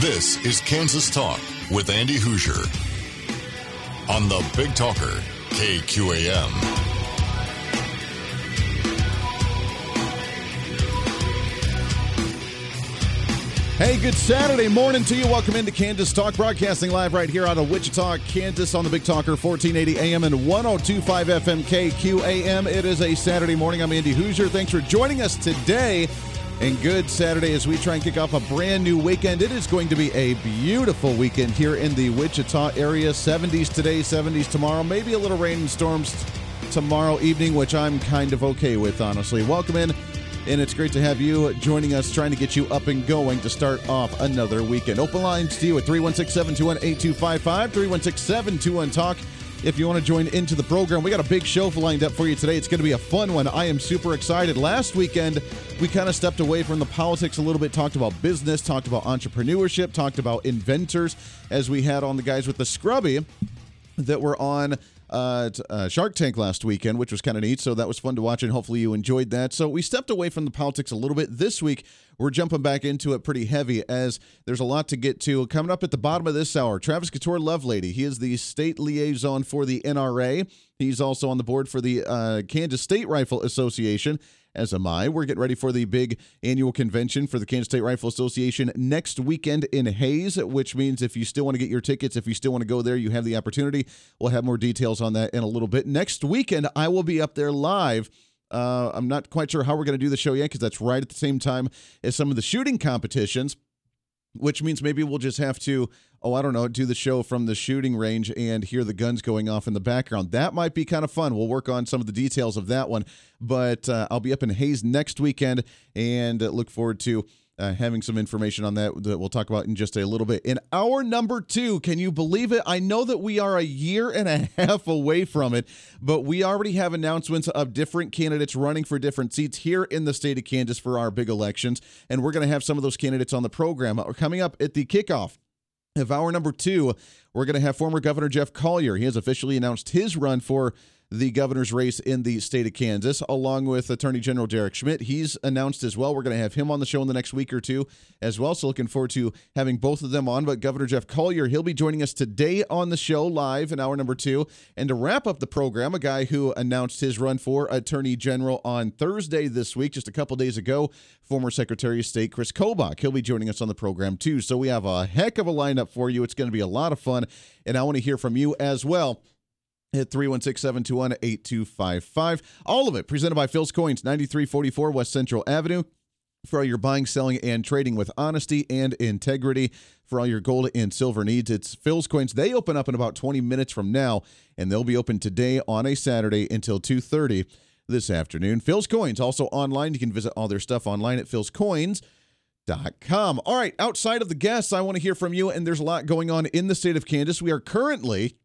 This is Kansas Talk with Andy Hoosier on the Big Talker, KQAM. Hey, good Saturday morning to you. Welcome into Kansas Talk, broadcasting live right here out of Wichita, Kansas on the Big Talker, 1480 AM and 1025 FM KQAM. It is a Saturday morning. I'm Andy Hoosier. Thanks for joining us today. And good Saturday as we try and kick off a brand new weekend. It is going to be a beautiful weekend here in the Wichita area. 70s today, 70s tomorrow, maybe a little rain and storms tomorrow evening, which I'm kind of okay with, honestly. Welcome in and it's great to have you joining us, trying to get you up and going to start off another weekend. Open lines to you at 316 721 8255, 316 721 Talk. If you want to join into the program, we got a big show lined up for you today. It's going to be a fun one. I am super excited. Last weekend, we kind of stepped away from the politics a little bit, talked about business, talked about entrepreneurship, talked about inventors, as we had on the guys with the Scrubby that were on uh, uh, Shark Tank last weekend, which was kind of neat. So that was fun to watch, and hopefully you enjoyed that. So we stepped away from the politics a little bit this week. We're jumping back into it pretty heavy as there's a lot to get to. Coming up at the bottom of this hour, Travis Couture Lovelady. He is the state liaison for the NRA. He's also on the board for the uh, Kansas State Rifle Association as am I. We're getting ready for the big annual convention for the Kansas State Rifle Association next weekend in Hays, which means if you still want to get your tickets, if you still want to go there, you have the opportunity. We'll have more details on that in a little bit. Next weekend, I will be up there live. Uh, I'm not quite sure how we're going to do the show yet because that's right at the same time as some of the shooting competitions which means maybe we'll just have to oh i don't know do the show from the shooting range and hear the guns going off in the background. That might be kind of fun. We'll work on some of the details of that one. But uh, i'll be up in hays next weekend and look forward to uh, having some information on that that we'll talk about in just a little bit. In hour number two, can you believe it? I know that we are a year and a half away from it, but we already have announcements of different candidates running for different seats here in the state of Kansas for our big elections. And we're going to have some of those candidates on the program. Coming up at the kickoff of hour number two, we're going to have former Governor Jeff Colyer. He has officially announced his run for the governor's race in the state of Kansas, along with Attorney General Derek Schmidt. He's announced as well. We're going to have him on the show in the next week or two as well. So looking forward to having both of them on. But Governor Jeff Colyer, he'll be joining us today on the show live in hour number two. And to wrap up the program, a guy who announced his run for Attorney General on Thursday this week, just a couple days ago, former Secretary of State Kris Kobach. He'll be joining us on the program too. So we have a heck of a lineup for you. It's going to be a lot of fun. And I want to hear from you as well at 316-721-8255. All of it presented by Phil's Coins, 9344 West Central Avenue. For all your buying, selling, and trading with honesty and integrity. For all your gold and silver needs, it's Phil's Coins. They open up in about 20 minutes from now, and they'll be open today on a Saturday until 2.30 this afternoon. Phil's Coins, also online. You can visit all their stuff online at philscoins.com. All right, outside of the guests, I want to hear from you, and there's a lot going on in the state of Kansas. We are currently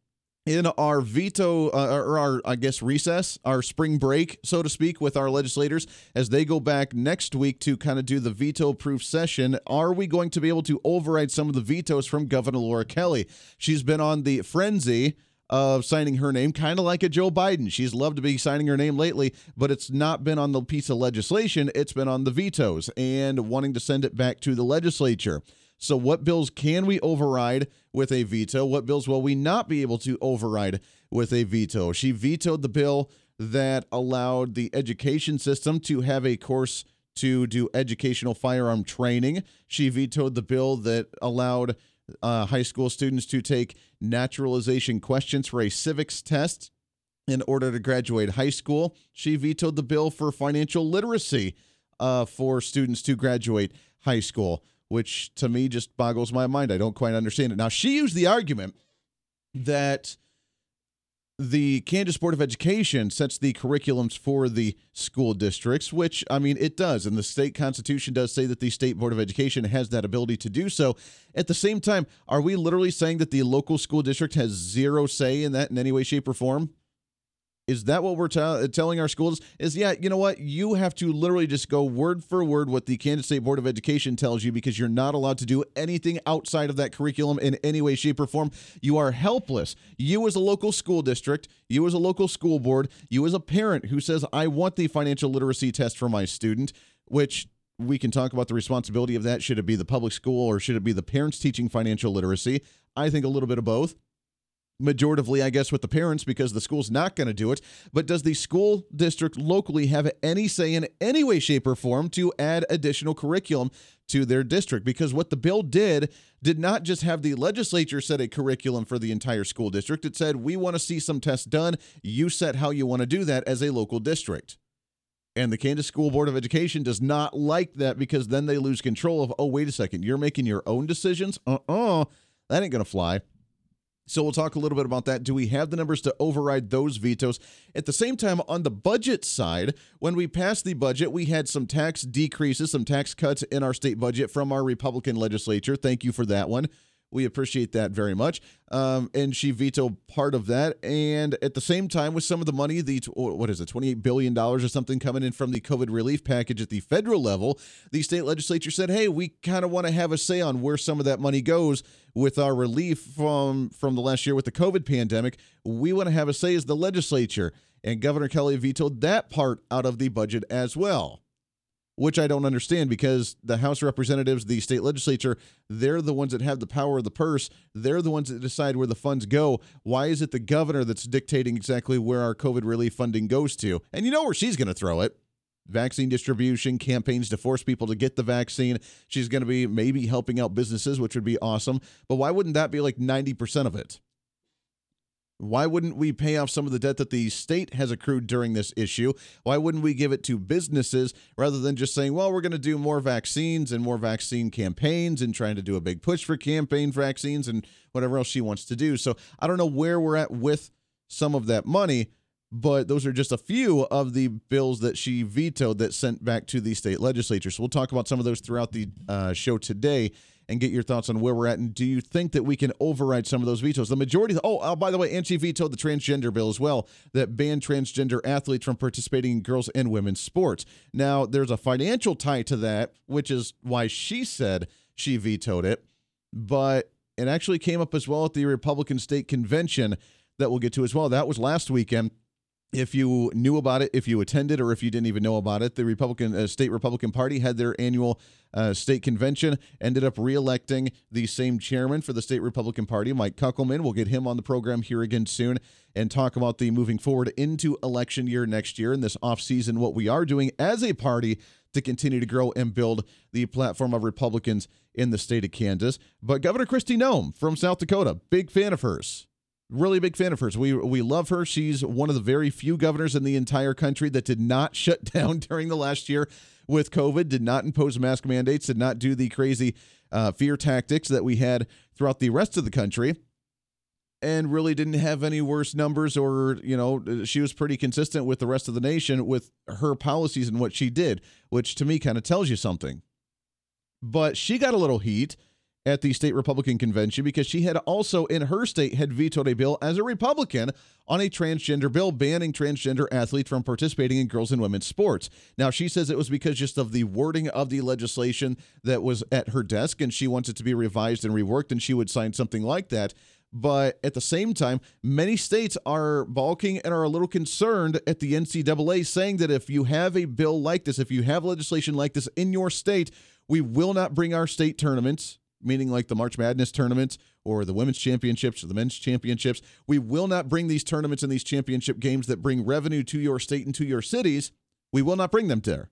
in our veto uh, or our i guess recess our spring break so to speak with our legislators as they go back next week to kind of do the veto proof session are we going to be able to override some of the vetoes from governor laura kelly she's been on the frenzy of signing her name, kind of like a Joe Biden. She's loved to be signing her name lately, but it's not been on the piece of legislation. It's been on the vetoes and wanting to send it back to the legislature. So, what bills can we override with a veto? What bills will we not be able to override with a veto? She vetoed the bill that allowed the education system to have a course to do educational firearm training. She vetoed the bill that allowed uh, high school students to take naturalization questions for a civics test in order to graduate high school. She vetoed the bill for financial literacy uh, for students to graduate high school which to me just boggles my mind. I don't quite understand it. Now, she used the argument that the Kansas Board of Education sets the curriculums for the school districts, which, I mean, it does. And the state constitution does say that the State Board of Education has that ability to do so. At the same time, are we literally saying that the local school district has zero say in that in any way, shape, or form? Is that what we're t- uh, telling our schools? Is yeah, you know what? You have to literally just go word for word what the Kansas State Board of Education tells you because you're not allowed to do anything outside of that curriculum in any way, shape, or form. You are helpless. You, as a local school district, you, as a local school board, you, as a parent who says, I want the financial literacy test for my student, which we can talk about the responsibility of that. Should it be the public school or should it be the parents teaching financial literacy? I think a little bit of both majoritively, I guess, with the parents because the school's not going to do it. But does the school district locally have any say in any way, shape, or form to add additional curriculum to their district? Because what the bill did did not just have the legislature set a curriculum for the entire school district, it said, we want to see some tests done. You set how you want to do that as a local district. And the Kansas School Board of Education does not like that because then they lose control of, oh, wait a second, you're making your own decisions? Uh uh-uh, uh, that ain't going to fly. So we'll talk a little bit about that. Do we have the numbers to override those vetoes? At the same time, on the budget side, when we passed the budget, we had some tax decreases, some tax cuts in our state budget from our Republican legislature. Thank you for that one. We appreciate that very much. Um, and she vetoed part of that. And at the same time, with some of the money, the what is it, $28 billion or something coming in from the COVID relief package at the federal level, the state legislature said, hey, we kind of want to have a say on where some of that money goes with our relief from, from the last year with the COVID pandemic. We want to have a say as the legislature. And Governor Kelly vetoed that part out of the budget as well which I don't understand because the House representatives, the state legislature, they're the ones that have the power of the purse. They're the ones that decide where the funds go. Why is it the governor that's dictating exactly where our COVID relief funding goes to? And you know where she's going to throw it vaccine distribution, campaigns to force people to get the vaccine. She's going to be maybe helping out businesses, which would be awesome. But why wouldn't that be like 90% of it? Why wouldn't we pay off some of the debt that the state has accrued during this issue? Why wouldn't we give it to businesses rather than just saying, well, we're going to do more vaccines and more vaccine campaigns and trying to do a big push for campaign vaccines and whatever else she wants to do? So I don't know where we're at with some of that money, but those are just a few of the bills that she vetoed that sent back to the state legislature. So we'll talk about some of those throughout the uh, show today and get your thoughts on where we're at. And do you think that we can override some of those vetoes? The majority, oh, oh by the way, and she vetoed the transgender bill as well that banned transgender athletes from participating in girls and women's sports. Now, there's a financial tie to that, which is why she said she vetoed it. But it actually came up as well at the Republican state convention that we'll get to as well. That was last weekend if you knew about it, if you attended, or if you didn't even know about it, the Republican uh, state Republican Party had their annual uh, state convention. Ended up reelecting the same chairman for the state Republican Party, Mike Kuckelman. We'll get him on the program here again soon and talk about the moving forward into election year next year and this off season. What we are doing as a party to continue to grow and build the platform of Republicans in the state of Kansas. But Governor Kristi Noem from South Dakota, big fan of hers really big fan of hers. We we love her. She's one of the very few governors in the entire country that did not shut down during the last year with COVID, did not impose mask mandates, did not do the crazy uh, fear tactics that we had throughout the rest of the country. And really didn't have any worse numbers, or, you know, she was pretty consistent with the rest of the nation with her policies and what she did, which to me kind of tells you something. But she got a little heat at the state Republican convention because she had also in her state had vetoed a bill as a Republican on a transgender bill banning transgender athletes from participating in girls and women's sports. Now she says it was because just of the wording of the legislation that was at her desk and she wants it to be revised and reworked and she would sign something like that. But at the same time, many states are balking and are a little concerned at the NCAA saying that if you have a bill like this, if you have legislation like this in your state, we will not bring our state tournaments meaning like the March Madness tournament or the women's championships or the men's championships. We will not bring these tournaments and these championship games that bring revenue to your state and to your cities. We will not bring them there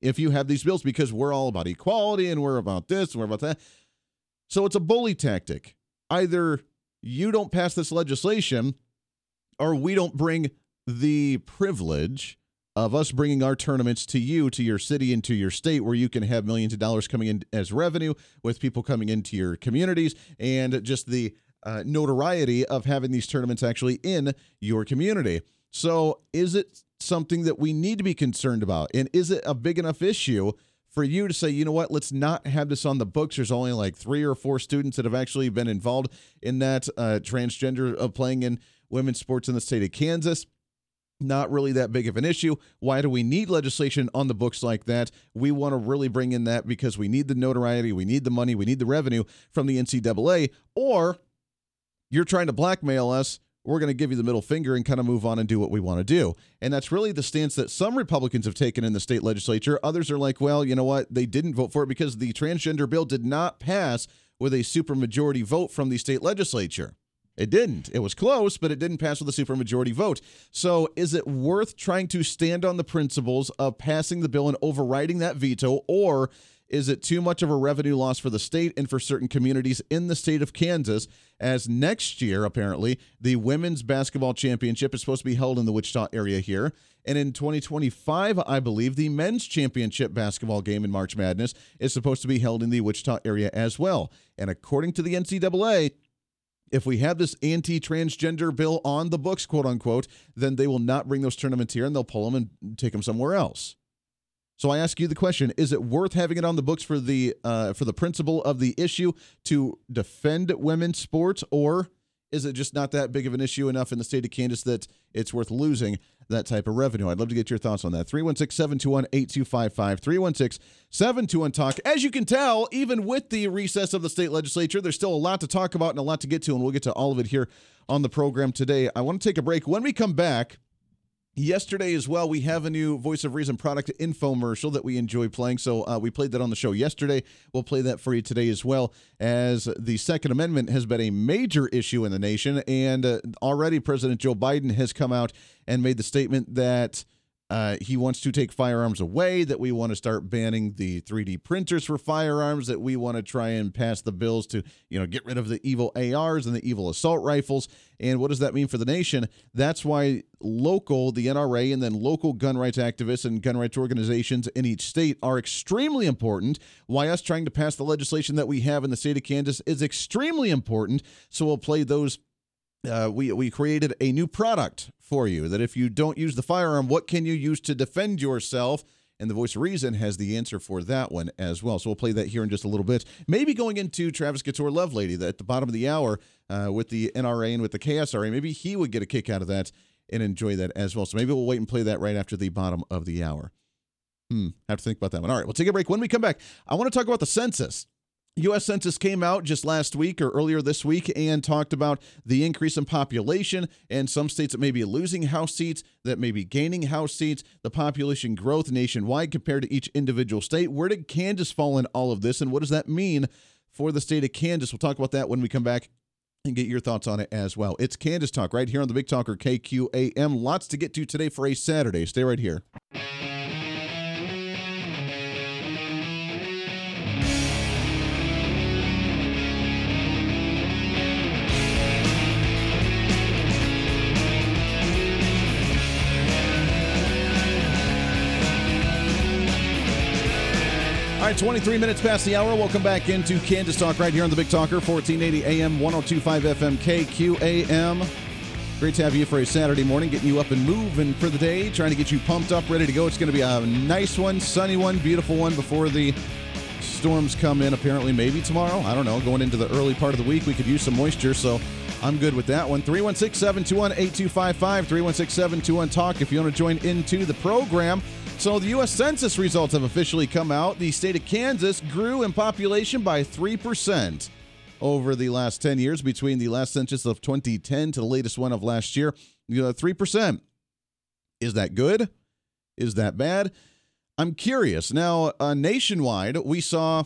if you have these bills because we're all about equality and we're about this and we're about that. So it's a bully tactic. Either you don't pass this legislation or we don't bring the privilege of us bringing our tournaments to you, to your city, and to your state, where you can have millions of dollars coming in as revenue with people coming into your communities and just the uh, notoriety of having these tournaments actually in your community. So, is it something that we need to be concerned about? And is it a big enough issue for you to say, you know what, let's not have this on the books? There's only like three or four students that have actually been involved in that uh, transgender of playing in women's sports in the state of Kansas not really that big of an issue. Why do we need legislation on the books like that? We want to really bring in that because we need the notoriety, we need the money, we need the revenue from the NCAA, or you're trying to blackmail us we're going to give you the middle finger and kind of move on and do what we want to do. And that's really the stance that some Republicans have taken in the state legislature. Others are like, well, you know what? They didn't vote for it because the transgender bill did not pass with a supermajority vote from the state legislature. It didn't. It was close, but it didn't pass with a supermajority vote. So, is it worth trying to stand on the principles of passing the bill and overriding that veto, or is it too much of a revenue loss for the state and for certain communities in the state of Kansas? As next year, apparently, the women's basketball championship is supposed to be held in the Wichita area here. And in 2025, I believe, the men's championship basketball game in March Madness is supposed to be held in the Wichita area as well. And according to the NCAA, if we have this anti transgender bill on the books, quote unquote, then they will not bring those tournaments here and they'll pull them and take them somewhere else. So I ask you the question: Is it worth having it on the books for the uh, for the principle of the issue to defend women's sports, or is it just not that big of an issue enough in the state of Kansas that it's worth losing that type of revenue? I'd love to get your thoughts on that. 316 721 8255. 316 721 Talk. As you can tell, even with the recess of the state legislature, there's still a lot to talk about and a lot to get to, and we'll get to all of it here on the program today. I want to take a break. When we come back, Yesterday as well, we have a new Voice of Reason product infomercial that we enjoy playing. So uh, we played that on the show yesterday. We'll play that for you today as well, as the Second Amendment has been a major issue in the nation. And uh, already President Joe Biden has come out and made the statement that uh, he wants to take firearms away, that we want to start banning the 3D printers for firearms, that we want to try and pass the bills to, you know, get rid of the evil ARs and the evil assault rifles. And what does that mean for the nation? That's why local, the NRA, and then local gun rights activists and gun rights organizations in each state are extremely important. Why us trying to pass the legislation that we have in the state of Kansas is extremely important. So we'll play those uh, we we created a new product for you that if you don't use the firearm, what can you use to defend yourself? And the voice of reason has the answer for that one as well. So we'll play that here in just a little bit. Maybe going into Travis Couture Lovelady that at the bottom of the hour uh, with the NRA and with the KSRA, maybe he would get a kick out of that and enjoy that as well. So maybe we'll wait and play that right after the bottom of the hour. Hmm, have to think about that one. All right, we'll take a break. When we come back, I want to talk about the census. U.S. Census came out just last week or earlier this week and talked about the increase in population and some states that may be losing House seats, that may be gaining House seats, the population growth nationwide compared to each individual state. Where did Kansas fall in all of this, and what does that mean for the state of Kansas? We'll talk about that when we come back and get your thoughts on it as well. It's Kansas Talk right here on the Big Talker KQAM. Lots to get to today for a Saturday. Stay right here. All right, 23 minutes past the hour. Welcome back into Kansas Talk right here on the Big Talker, 1480 AM, 1025 FM, KQAM. Great to have you for a Saturday morning, getting you up and moving for the day, trying to get you pumped up, ready to go. It's going to be a nice one, sunny one, beautiful one before the storms come in. Apparently, maybe tomorrow. I don't know. Going into the early part of the week, we could use some moisture, so I'm good with that one. 316 721 8255, 316 721 Talk if you want to join into the program. So, the U.S. Census results have officially come out. The state of Kansas grew in population by 3% over the last 10 years between the last census of 2010 to the latest one of last year. You know, 3%. Is that good? Is that bad? I'm curious. Now, uh, nationwide, we saw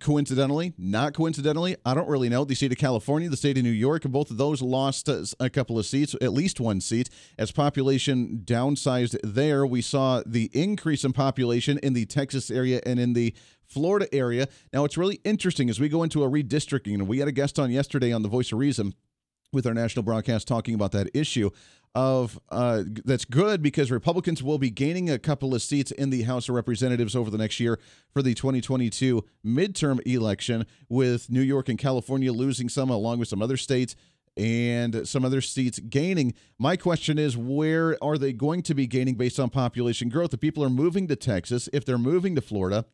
coincidentally, not coincidentally, I don't really know. The state of California, the state of New York, both of those lost a couple of seats, at least one seat. As population downsized there, we saw the increase in population in the Texas area and in the Florida area. Now, it's really interesting as we go into a redistricting, and we had a guest on yesterday on The Voice of Reason with our national broadcast talking about that issue of uh, that's good because Republicans will be gaining a couple of seats in the House of Representatives over the next year for the 2022 midterm election, with New York and California losing some along with some other states and some other seats gaining. My question is, where are they going to be gaining based on population growth? If people are moving to Texas, if they're moving to Florida,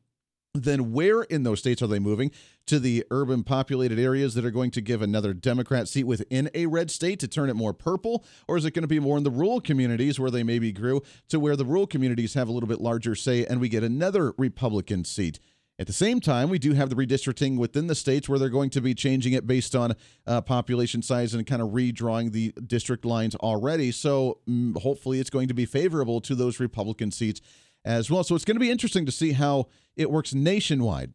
then where in those states are they moving? To the urban populated areas that are going to give another democrat seat within a red state to turn it more purple? Or is it going to be more in the rural communities where they maybe grew to where the rural communities have a little bit larger say and we get another republican seat? At the same time, we do have the redistricting within the states where they're going to be changing it based on uh, population size and kind of redrawing the district lines already. So mm, hopefully it's going to be favorable to those Republican seats as well. So it's going to be interesting to see how it works nationwide.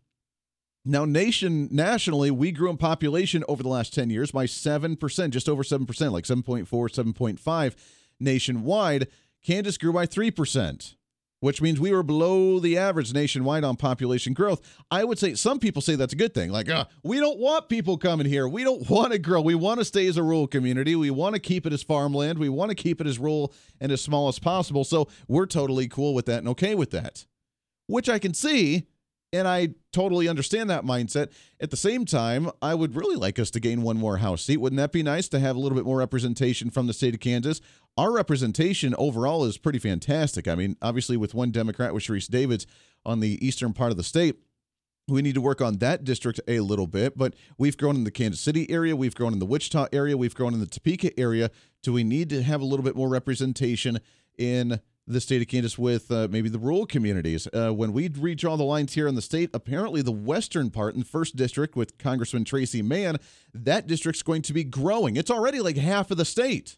Now, nation nationally, we grew in population over the last 10 years by 7%, just over 7%, like 7.4, 7.5 nationwide. Kansas grew by 3% which means we were below the average nationwide on population growth. I would say some people say that's a good thing. Like, uh, we don't want people coming here. We don't want to grow. We want to stay as a rural community. We want to keep it as farmland. We want to keep it as rural and as small as possible. So we're totally cool with that and okay with that, which I can see. And I totally understand that mindset. At the same time, I would really like us to gain one more House seat. Wouldn't that be nice to have a little bit more representation from the state of Kansas? Our representation overall is pretty fantastic. I mean, obviously, with one Democrat, with Sharice Davids on the eastern part of the state, we need to work on that district a little bit, but we've grown in the Kansas City area, we've grown in the Wichita area, we've grown in the Topeka area. Do we need to have a little bit more representation in the state of Kansas with uh, maybe the rural communities. Uh, when we redraw the lines here in the state, apparently the western part in the first district with Congressman Tracy Mann, that district's going to be growing. It's already like half of the state.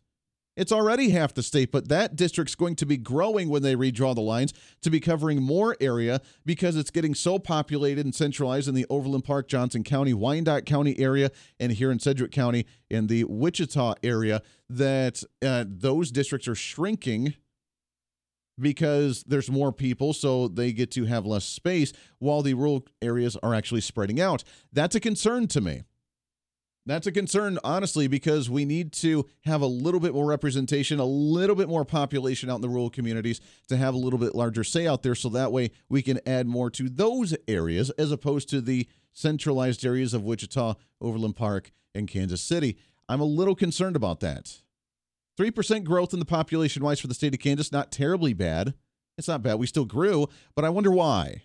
It's already half the state, but that district's going to be growing when they redraw the lines to be covering more area because it's getting so populated and centralized in the Overland Park, Johnson County, Wyandotte County area, and here in Sedgwick County in the Wichita area that uh, those districts are shrinking because there's more people, so they get to have less space while the rural areas are actually spreading out. That's a concern to me. That's a concern, honestly, because we need to have a little bit more representation, a little bit more population out in the rural communities to have a little bit larger say out there. So that way we can add more to those areas as opposed to the centralized areas of Wichita, Overland Park, and Kansas City. I'm a little concerned about that. 3% growth in the population wise for the state of Kansas, not terribly bad. It's not bad. We still grew, but I wonder why.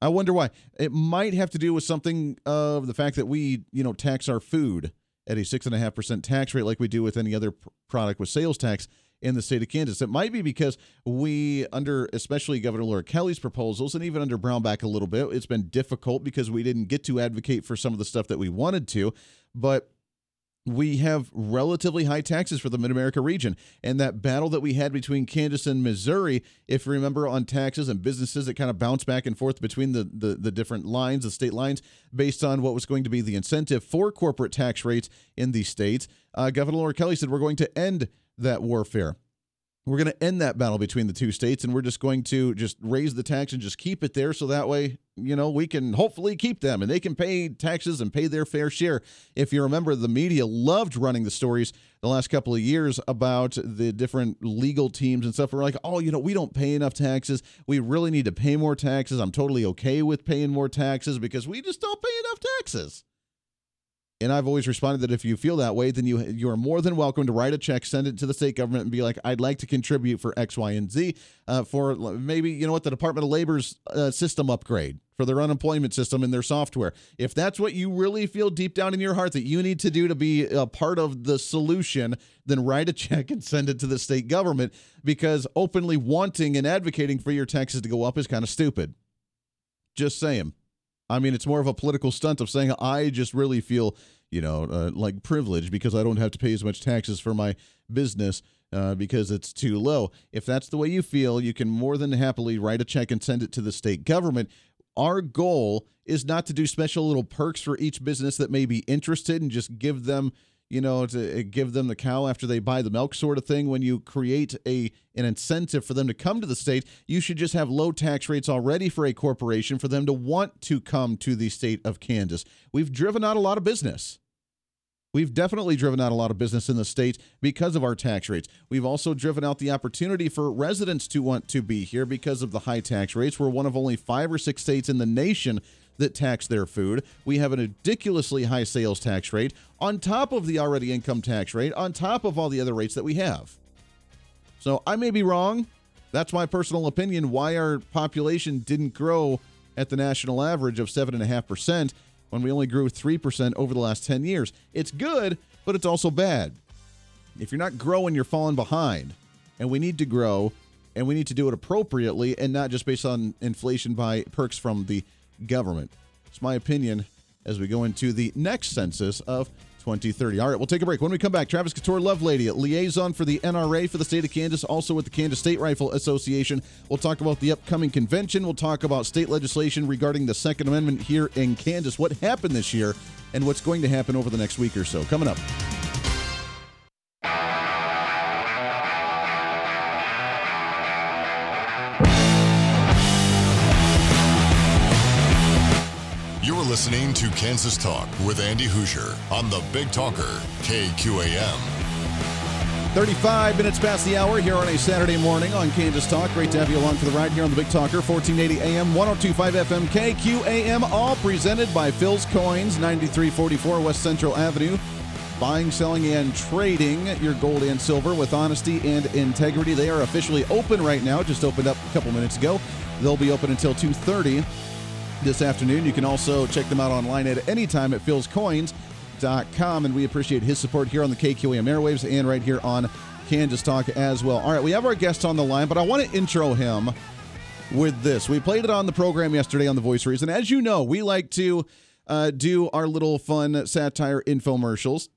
I wonder why. It might have to do with something of the fact that we, you know, tax our food at a 6.5% tax rate like we do with any other product with sales tax in the state of Kansas. It might be because we, under especially Governor Laura Kelly's proposals and even under Brownback a little bit, it's been difficult because we didn't get to advocate for some of the stuff that we wanted to. But we have relatively high taxes for the Mid America region. And that battle that we had between Kansas and Missouri, if you remember, on taxes and businesses that kind of bounced back and forth between the, the, the, different lines, the state lines, based on what was going to be the incentive for corporate tax rates in these states. Uh, Governor Laura Kelly said, We're going to end that warfare we're going to end that battle between the two states and we're just going to just raise the tax and just keep it there so that way you know we can hopefully keep them and they can pay taxes and pay their fair share. If you remember the media loved running the stories the last couple of years about the different legal teams and stuff. We're like oh you know we don't pay enough taxes. We really need to pay more taxes. I'm totally okay with paying more taxes because we just don't pay enough taxes and I've always responded that if you feel that way, then you you are more than welcome to write a check, send it to the state government, and be like, "I'd like to contribute for X, Y, and Z uh, for maybe you know what the Department of Labor's uh, system upgrade for their unemployment system and their software. If that's what you really feel deep down in your heart that you need to do to be a part of the solution, then write a check and send it to the state government because openly wanting and advocating for your taxes to go up is kind of stupid. Just saying. I mean, it's more of a political stunt of saying I just really feel, you know, uh, like privileged because I don't have to pay as much taxes for my business uh, because it's too low. If that's the way you feel, you can more than happily write a check and send it to the state government. Our goal is not to do special little perks for each business that may be interested and just give them you know, to uh, give them the cow after they buy the milk sort of thing. When you create a an incentive for them to come to the state, you should just have low tax rates already for a corporation for them to want to come to the state of Kansas. We've driven out a lot of business. We've definitely driven out a lot of business in the state because of our tax rates. We've also driven out the opportunity for residents to want to be here because of the high tax rates. We're one of only five or six states in the nation that tax their food. We have a ridiculously high sales tax rate on top of the already income tax rate, on top of all the other rates that we have. So I may be wrong. That's my personal opinion why our population didn't grow at the national average of 7.5% when we only grew 3% over the last 10 years. It's good, but it's also bad. If you're not growing, you're falling behind. And we need to grow, and we need to do it appropriately and not just based on inflation by perks from the government. It's my opinion as we go into the next census of 2030. All right, we'll take a break. When we come back, Travis Couture, Lovelady, liaison for the NRA for the state of Kansas, also with the Kansas State Rifle Association. We'll talk about the upcoming convention. We'll talk about state legislation regarding the Second Amendment here in Kansas, what happened this year, and what's going to happen over the next week or so. Coming up. Listening to Kansas Talk with Andy Hoosier on the Big Talker, KQAM. 35 minutes past the hour here on a Saturday morning on Kansas Talk. Great to have you along for the ride here on the Big Talker, 1480 AM, 1025 FM, KQAM, all presented by Phil's Coins, 9344 West Central Avenue. Buying, selling, and trading your gold and silver with honesty and integrity. They are officially open right now. Just opened up a couple minutes ago. They'll be open until 2:30 this afternoon. You can also check them out online at any time at philscoins.com. And we appreciate his support here on the KQAM airwaves and right here on Kansas Talk as well. All right, we have our guest on the line, but I want to intro him with this. We played it on the program yesterday on the Voice Reason. As you know, we like to uh, do our little fun satire infomercials.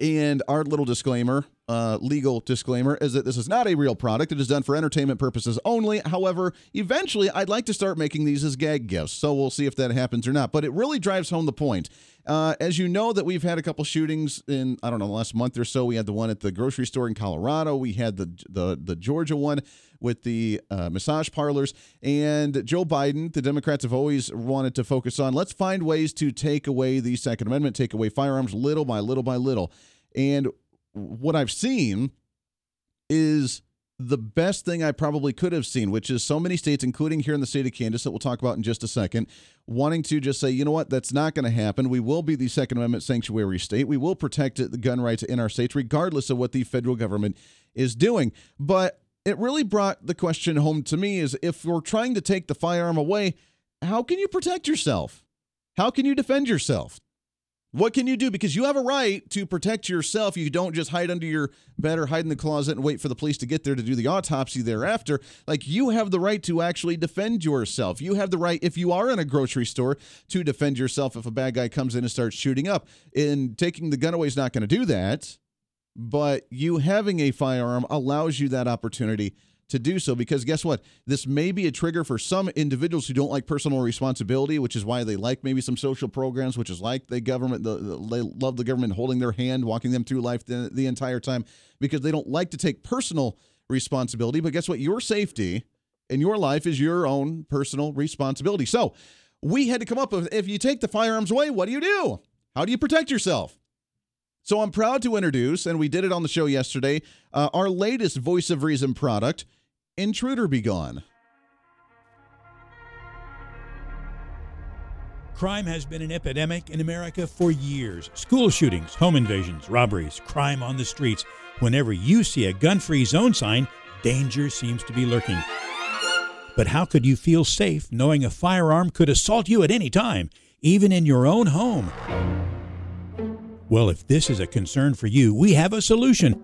And our little disclaimer, uh, legal disclaimer, is that this is not a real product. It is done for entertainment purposes only. However, eventually, I'd like to start making these as gag gifts. So we'll see if that happens or not. But it really drives home the point. Uh, as you know, that we've had a couple shootings in I don't know the last month or so. We had the one at the grocery store in Colorado. We had the the the Georgia one with the uh, massage parlors. And Joe Biden, the Democrats have always wanted to focus on let's find ways to take away the Second Amendment, take away firearms little by little by little. And what I've seen is the best thing I probably could have seen, which is so many states, including here in the state of Kansas, that we'll talk about in just a second, wanting to just say, you know what, that's not going to happen. We will be the Second Amendment sanctuary state. We will protect the gun rights in our states, regardless of what the federal government is doing. But it really brought the question home to me is if we're trying to take the firearm away, how can you protect yourself? How can you defend yourself? What can you do? Because you have a right to protect yourself. You don't just hide under your bed or hide in the closet and wait for the police to get there to do the autopsy thereafter. Like you have the right to actually defend yourself. You have the right, if you are in a grocery store, to defend yourself if a bad guy comes in and starts shooting up. And taking the gun away is not going to do that. But you having a firearm allows you that opportunity to do so because guess what? This may be a trigger for some individuals who don't like personal responsibility, which is why they like maybe some social programs, which is like the government, the, the, they love the government holding their hand, walking them through life the, the entire time because they don't like to take personal responsibility. But guess what? Your safety and your life is your own personal responsibility. So we had to come up with if you take the firearms away, what do you do? How do you protect yourself? So I'm proud to introduce, and we did it on the show yesterday, uh, our latest Voice of Reason product. Intruder Be Gone. Crime has been an epidemic in America for years. School shootings, home invasions, robberies, crime on the streets. Whenever you see a gun free zone sign, danger seems to be lurking. But how could you feel safe knowing a firearm could assault you at any time, even in your own home? Well, if this is a concern for you, we have a solution.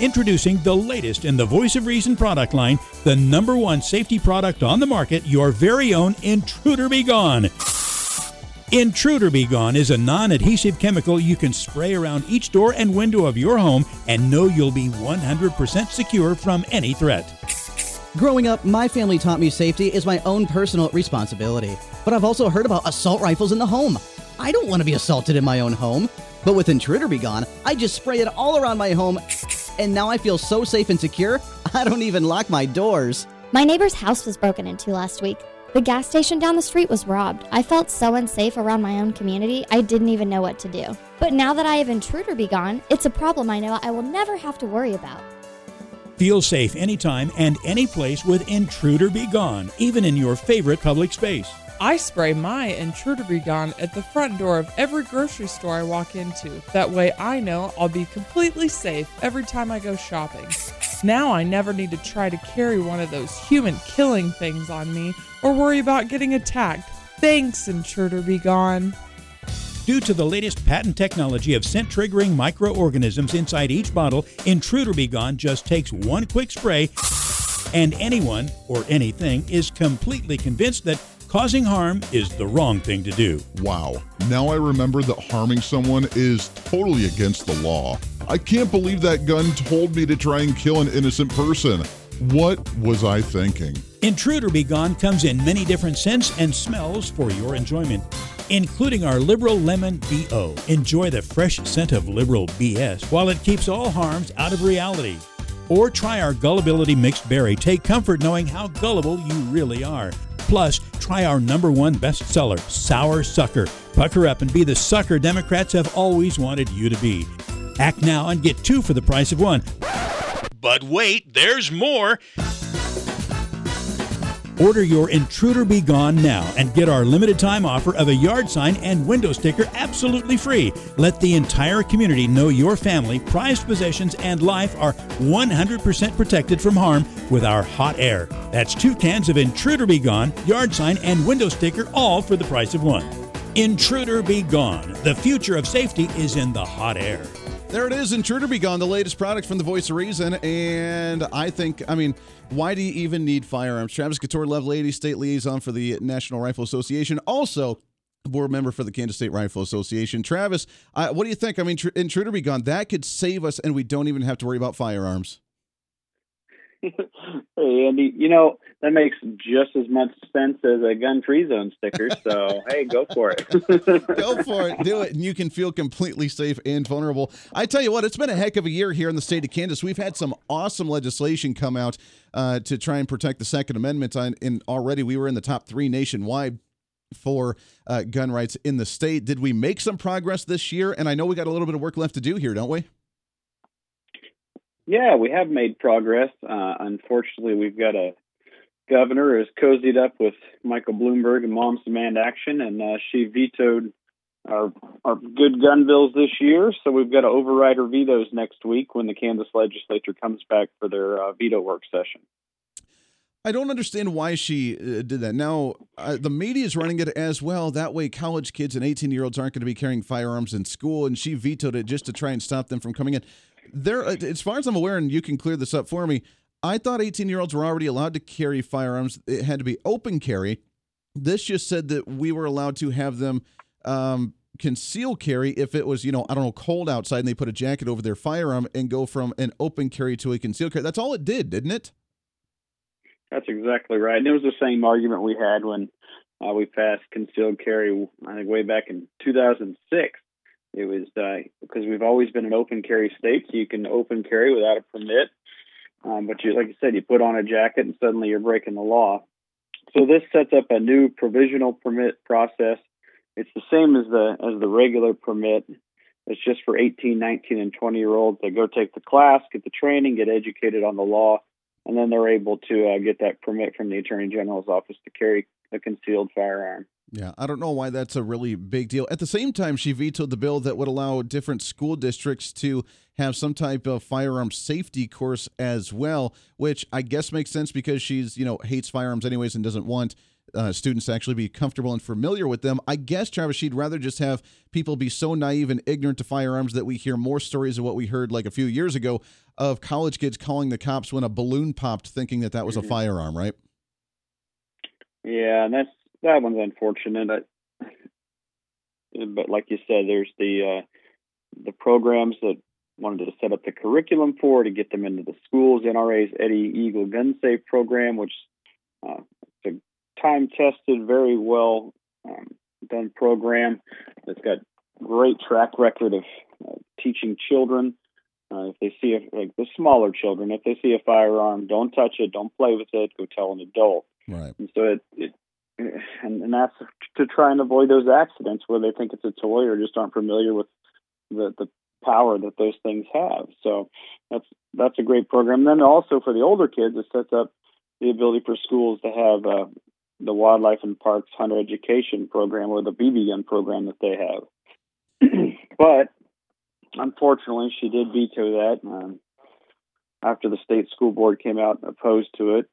Introducing the latest in the Voice of Reason product line, the number one safety product on the market, your very own Intruder Be Gone. Intruder Be Gone is a non adhesive chemical you can spray around each door and window of your home and know you'll be 100% secure from any threat. Growing up, my family taught me safety is my own personal responsibility. But I've also heard about assault rifles in the home. I don't want to be assaulted in my own home. But with Intruder Be Gone, I just spray it all around my home and now I feel so safe and secure, I don't even lock my doors. My neighbor's house was broken into last week. The gas station down the street was robbed. I felt so unsafe around my own community, I didn't even know what to do. But now that I have Intruder Be Gone, it's a problem I know I will never have to worry about. Feel safe anytime and any place with Intruder Be Gone, even in your favorite public space. I spray my Intruder Be Gone at the front door of every grocery store I walk into. That way I know I'll be completely safe every time I go shopping. Now I never need to try to carry one of those human killing things on me or worry about getting attacked. Thanks, Intruder Be Gone. Due to the latest patent technology of scent triggering microorganisms inside each bottle, Intruder Be Gone just takes one quick spray and anyone or anything is completely convinced that causing harm is the wrong thing to do. Wow. Now I remember that harming someone is totally against the law. I can't believe that gun told me to try and kill an innocent person. What was I thinking? Intruder Be Gone comes in many different scents and smells for your enjoyment, including our Liberal Lemon BO. Enjoy the fresh scent of Liberal BS while it keeps all harms out of reality. Or try our Gullibility Mixed Berry. Take comfort knowing how gullible you really are. Plus, try our number one bestseller, Sour Sucker. Pucker up and be the sucker Democrats have always wanted you to be. Act now and get two for the price of one. But wait, there's more. Order your Intruder Be Gone now and get our limited time offer of a yard sign and window sticker absolutely free. Let the entire community know your family, prized possessions, and life are 100% protected from harm with our hot air. That's two cans of Intruder Be Gone, yard sign, and window sticker, all for the price of one. Intruder Be Gone. The future of safety is in the hot air. There it is, Intruder Be Gone, the latest product from the Voice of Reason. And I think, I mean, why do you even need firearms? Travis Couture, Lovelady, State Liaison for the National Rifle Association, also board member for the Kansas State Rifle Association. Travis, uh, what do you think? I mean, tr- Intruder Be Gone, that could save us, and we don't even have to worry about firearms. hey, Andy, you know, that makes just as much sense as a gun free zone sticker. So, hey, go for it. go for it. Do it. And you can feel completely safe and vulnerable. I tell you what, it's been a heck of a year here in the state of Kansas. We've had some awesome legislation come out uh, to try and protect the Second Amendment. And already we were in the top three nationwide for uh, gun rights in the state. Did we make some progress this year? And I know we got a little bit of work left to do here, don't we? Yeah, we have made progress. Uh, unfortunately, we've got a governor has cozied up with Michael Bloomberg and Moms Demand Action, and uh, she vetoed our our good gun bills this year. So we've got to override her vetoes next week when the Kansas legislature comes back for their uh, veto work session. I don't understand why she uh, did that. Now, uh, the media is running it as well. That way, college kids and 18 year olds aren't going to be carrying firearms in school, and she vetoed it just to try and stop them from coming in. There, uh, as far as I'm aware, and you can clear this up for me, I thought 18 year olds were already allowed to carry firearms. It had to be open carry. This just said that we were allowed to have them um, conceal carry if it was, you know, I don't know, cold outside and they put a jacket over their firearm and go from an open carry to a concealed carry. That's all it did, didn't it? That's exactly right. And it was the same argument we had when uh, we passed concealed carry, I think, way back in 2006. It was uh, because we've always been an open carry state, so you can open carry without a permit. Um, but you, like you said, you put on a jacket and suddenly you're breaking the law. So this sets up a new provisional permit process. It's the same as the as the regular permit. It's just for 18, 19, and 20 year olds. They go take the class, get the training, get educated on the law, and then they're able to uh, get that permit from the Attorney General's office to carry a concealed firearm. Yeah, I don't know why that's a really big deal. At the same time, she vetoed the bill that would allow different school districts to have some type of firearm safety course as well, which I guess makes sense because she's, you know, hates firearms anyways and doesn't want uh, students to actually be comfortable and familiar with them. I guess, Travis, she'd rather just have people be so naive and ignorant to firearms that we hear more stories of what we heard like a few years ago of college kids calling the cops when a balloon popped thinking that that was a mm-hmm. firearm, right? Yeah, and that's that one's unfortunate. I, but like you said, there's the uh, the programs that wanted to set up the curriculum for to get them into the schools. NRA's Eddie Eagle Gun Safe program, which uh, it's a time tested, very well um, done program that's got great track record of uh, teaching children. Uh, if they see a, like the smaller children, if they see a firearm, don't touch it, don't play with it, go tell an adult. Right. And so it, it and, and that's to try and avoid those accidents where they think it's a toy or just aren't familiar with the the power that those things have. So that's that's a great program. Then also for the older kids, it sets up the ability for schools to have uh, the Wildlife and Parks Hunter Education Program or the BB gun program that they have. but unfortunately, she did veto that um, after the state school board came out opposed to it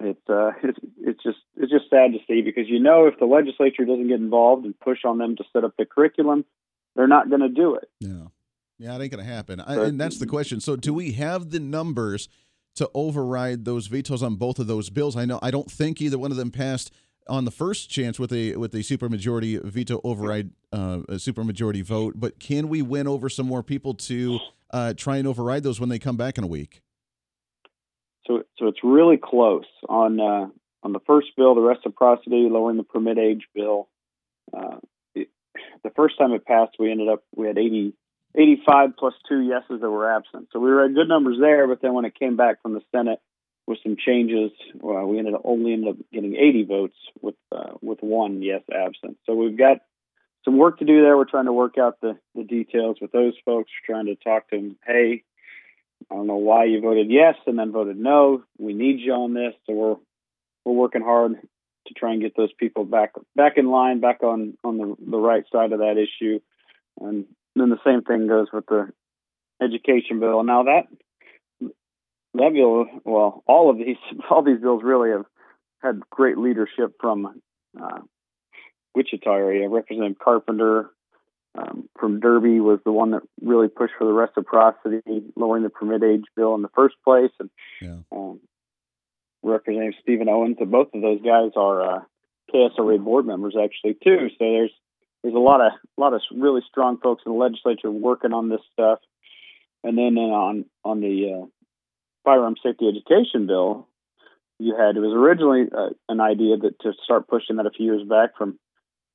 it's uh, it's it's just it's just sad to see because you know if the legislature doesn't get involved and push on them to set up the curriculum, they're not going to do it. Yeah, yeah, it ain't going to happen. I, and that's the question. So, do we have the numbers to override those vetoes on both of those bills. I know I don't think either one of them passed on the first chance with a with a supermajority veto override uh, a supermajority vote, but can we win over some more people to uh, try and override those when they come back in a week? So, so it's really close on uh, on the first bill, the reciprocity, lowering the permit age bill. Uh, it, the first time it passed, we ended up we had 80, 85 plus two yeses that were absent. So we were at good numbers there. But then when it came back from the Senate with some changes, well, we ended up only ended up getting 80 votes with uh, with one yes absent. So we've got some work to do there. We're trying to work out the, the details with those folks. We're trying to talk to them. Hey, I don't know why you voted yes and then voted no. We need you on this. So we're we're working hard to try and get those people back back in line, back on on the the right side of that issue. And then the same thing goes with the education bill. Now that that bill, well, all of these all these bills really have had great leadership from uh, Wichita area. Representative Carpenter um, from Derby was the one that really pushed for the reciprocity, lowering the permit age bill in the first place, and yeah. um, Representative Stephen Owens. And both of those guys are uh, KSRA board members actually too. So there's there's a lot of a lot of really strong folks in the legislature working on this stuff. And then uh, on on the uh, firearm safety education bill, you had it was originally uh, an idea that to start pushing that a few years back from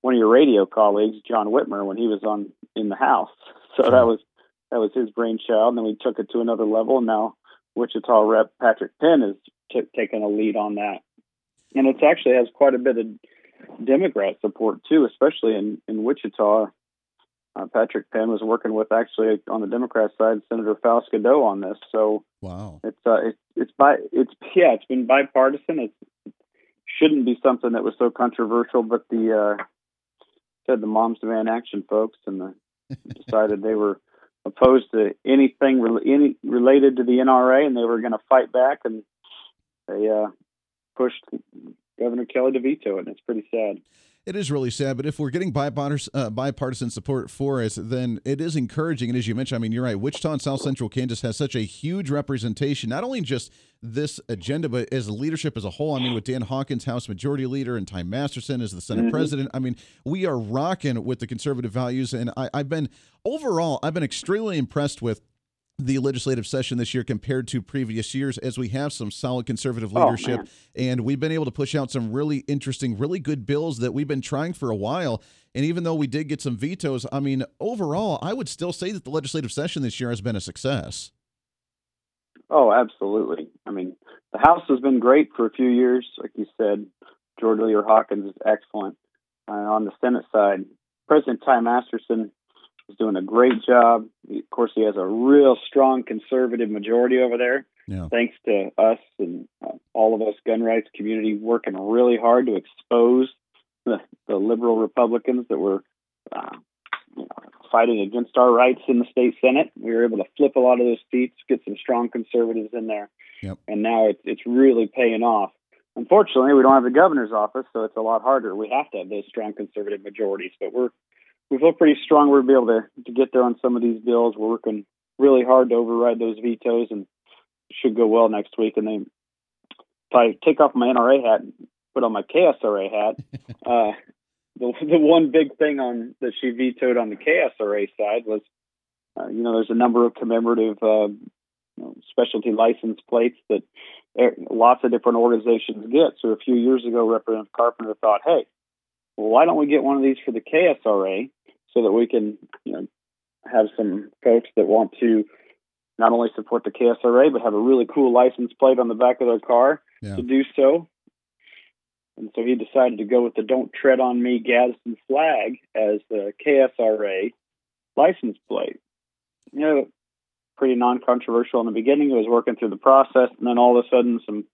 one of your radio colleagues, John Whitmer, when he was on in the House. So that was that was his brainchild. And then we took it to another level. And now Wichita Rep Patrick Penn has t- taken a lead on that, and it actually has quite a bit of Democrat support too, especially in in Wichita. Uh, Patrick Penn was working with actually on the Democrat side Senator Cadeau on this. So wow, it's uh, it's it's by it's yeah, it's been bipartisan. It's, it shouldn't be something that was so controversial, but the uh, said the Moms Demand Action folks, and the, decided they were opposed to anything re- any related to the NRA, and they were going to fight back, and they uh, pushed Governor Kelly to veto it. And it's pretty sad. It is really sad, but if we're getting bipartisan, uh, support for us, then it is encouraging. And as you mentioned, I mean, you're right. Wichita and South Central Kansas has such a huge representation, not only just this agenda, but as leadership as a whole. I mean, with Dan Hawkins, House Majority Leader, and Ty Masterson as the Senate mm-hmm. President. I mean, we are rocking with the conservative values. And I, I've been, overall, I've been extremely impressed with the legislative session this year compared to previous years as we have some solid conservative oh, leadership. oh, and we've been able to push out some really interesting really good bills that we've been trying for a while. And even though we did get some vetoes i mean overall i would still say that the legislative session this year has been a success. Oh absolutely. I mean the house has been great for a few years like you said. George lear hawkins is excellent. Uh, on the senate side president ty masterson is doing a great job. Of course, he has a real strong conservative majority over there. Yeah. Thanks to us and uh, all of us gun rights community working really hard to expose the, the liberal Republicans that were uh, fighting against our rights in the state senate. We were able to flip a lot of those seats, get some strong conservatives in there, yep. and now it's it's really paying off. Unfortunately, we don't have the governor's office, so it's a lot harder. We have to have those strong conservative majorities, but we're we feel pretty strong we'll be able to, to get there on some of these bills. We're working really hard to override those vetoes and should go well next week. And then if I take off my NRA hat and put on my KSRA hat, uh, the, the one big thing on that she vetoed on the KSRA side was, uh, you know, there's a number of commemorative uh, you know, specialty license plates that lots of different organizations get. So a few years ago, Representative Carpenter thought, hey, well, why don't we get one of these for the KSRA? So that we can you know have some folks that want to not only support the KSRA but have a really cool license plate on the back of their car yeah. to do so. And so he decided to go with the "Don't Tread on Me" Gadsden flag as the KSRA license plate. You know, pretty non-controversial in the beginning. It was working through the process, and then all of a sudden, some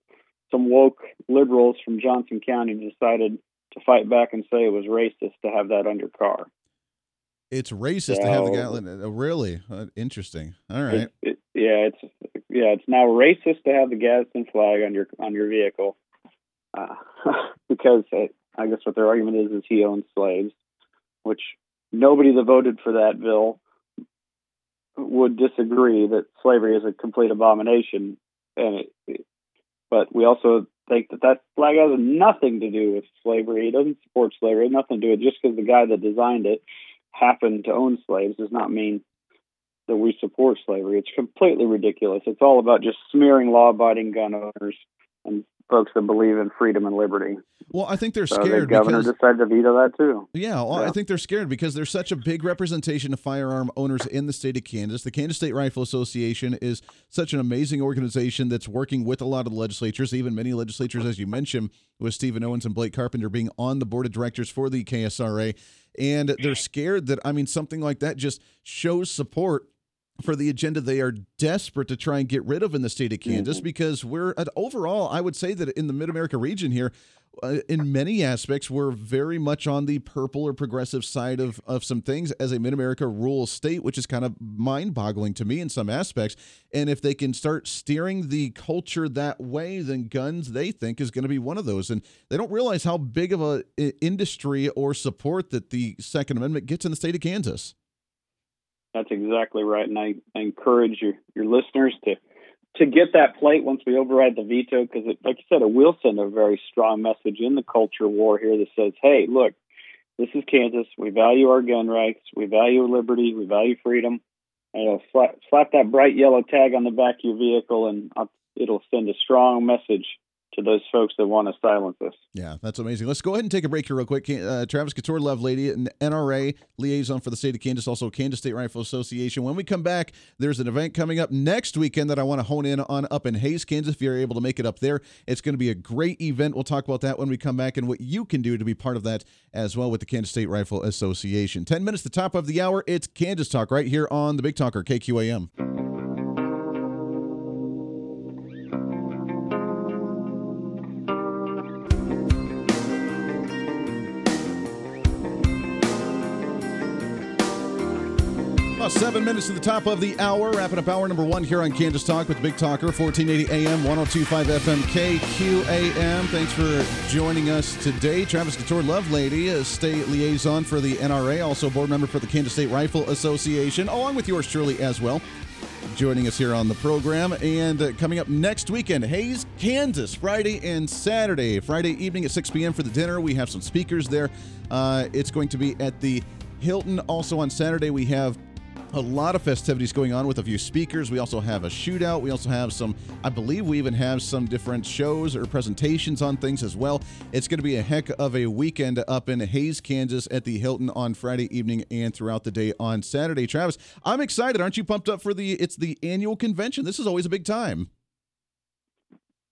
some woke liberals from Johnson County decided to fight back and say it was racist to have that on your car. It's racist to have the Gadsden. Uh, really uh, interesting. All right. It, it, yeah, it's yeah, it's now racist to have the Gadsden flag on your on your vehicle, uh, because uh, I guess what their argument is is he owns slaves, which nobody that voted for that bill would disagree that slavery is a complete abomination. and it, but we also think that that flag has nothing to do with slavery. It doesn't support slavery. Nothing to do with it. just because the guy that designed it happened to own slaves does not mean that we support slavery. It's completely ridiculous. It's all about just smearing law-abiding gun owners and folks that believe in freedom and liberty. Well, I think they're So scared. the governor because, decided to veto that too. yeah, well, I think they're scared because there's such a big representation of firearm owners in the state of Kansas. The Kansas State Rifle Association is such an amazing organization that's working with a lot of the legislatures, even many legislatures, as you mentioned, with Stephen Owens and Blake Carpenter being on the board of directors for the KSRA. And they're scared that, I mean, something like that just shows support for the agenda they are desperate to try and get rid of in the state of Kansas because we're at, overall, I would say that in the Mid America region here, uh, in many aspects, we're very much on the purple or progressive side of, of some things as a Mid America rural state, which is kind of mind boggling to me in some aspects. And if they can start steering the culture that way, then guns, they think, is going to be one of those. And they don't realize how big of a industry or support that the Second Amendment gets in the state of Kansas. That's exactly right, and I, I encourage your your listeners to to get that plate once we override the veto, because like you said, it will send a very strong message in the culture war here that says, "Hey, look, this is Kansas. We value our gun rights. We value liberty. We value freedom." And it'll slap, slap that bright yellow tag on the back of your vehicle, and uh, it'll send a strong message to those folks that want to silence us. Yeah, that's amazing. Let's go ahead and take a break here, real quick. Uh, Travis Couture, Lovelady, an NRA liaison for the state of Kansas, also Kansas State Rifle Association. When we come back, there's an event coming up next weekend that I want to hone in on up in Hays, Kansas. If you're able to make it up there, it's going to be a great event. We'll talk about that when we come back and what you can do to be part of that as well with the Kansas State Rifle Association. 10 minutes the top of the hour. It's Kansas Talk right here on the Big Talker, KQAM. Seven minutes to the top of the hour, wrapping up hour number one here on Kansas Talk with Big Talker, 1480 AM, 1025 FM, KQAM. Thanks for joining us today. Travis Couture, Lovelady, a state liaison for the NRA, also board member for the Kansas State Rifle Association, along with yours truly as well. Joining us here on the program. And uh, coming up next weekend, Hays, Kansas, Friday and Saturday. Friday evening at 6 p.m. for the dinner. We have some speakers there. Uh, it's going to be at the Hilton. Also on Saturday, we have a lot of festivities going on with a few speakers. We also have a shootout. We also have some, I believe we even have some different shows or presentations on things as well. It's going to be a heck of a weekend up in Hays, Kansas at the Hilton on Friday evening and throughout the day on Saturday. Travis, I'm excited. Aren't you pumped up for the it's the annual convention? This is always a big time.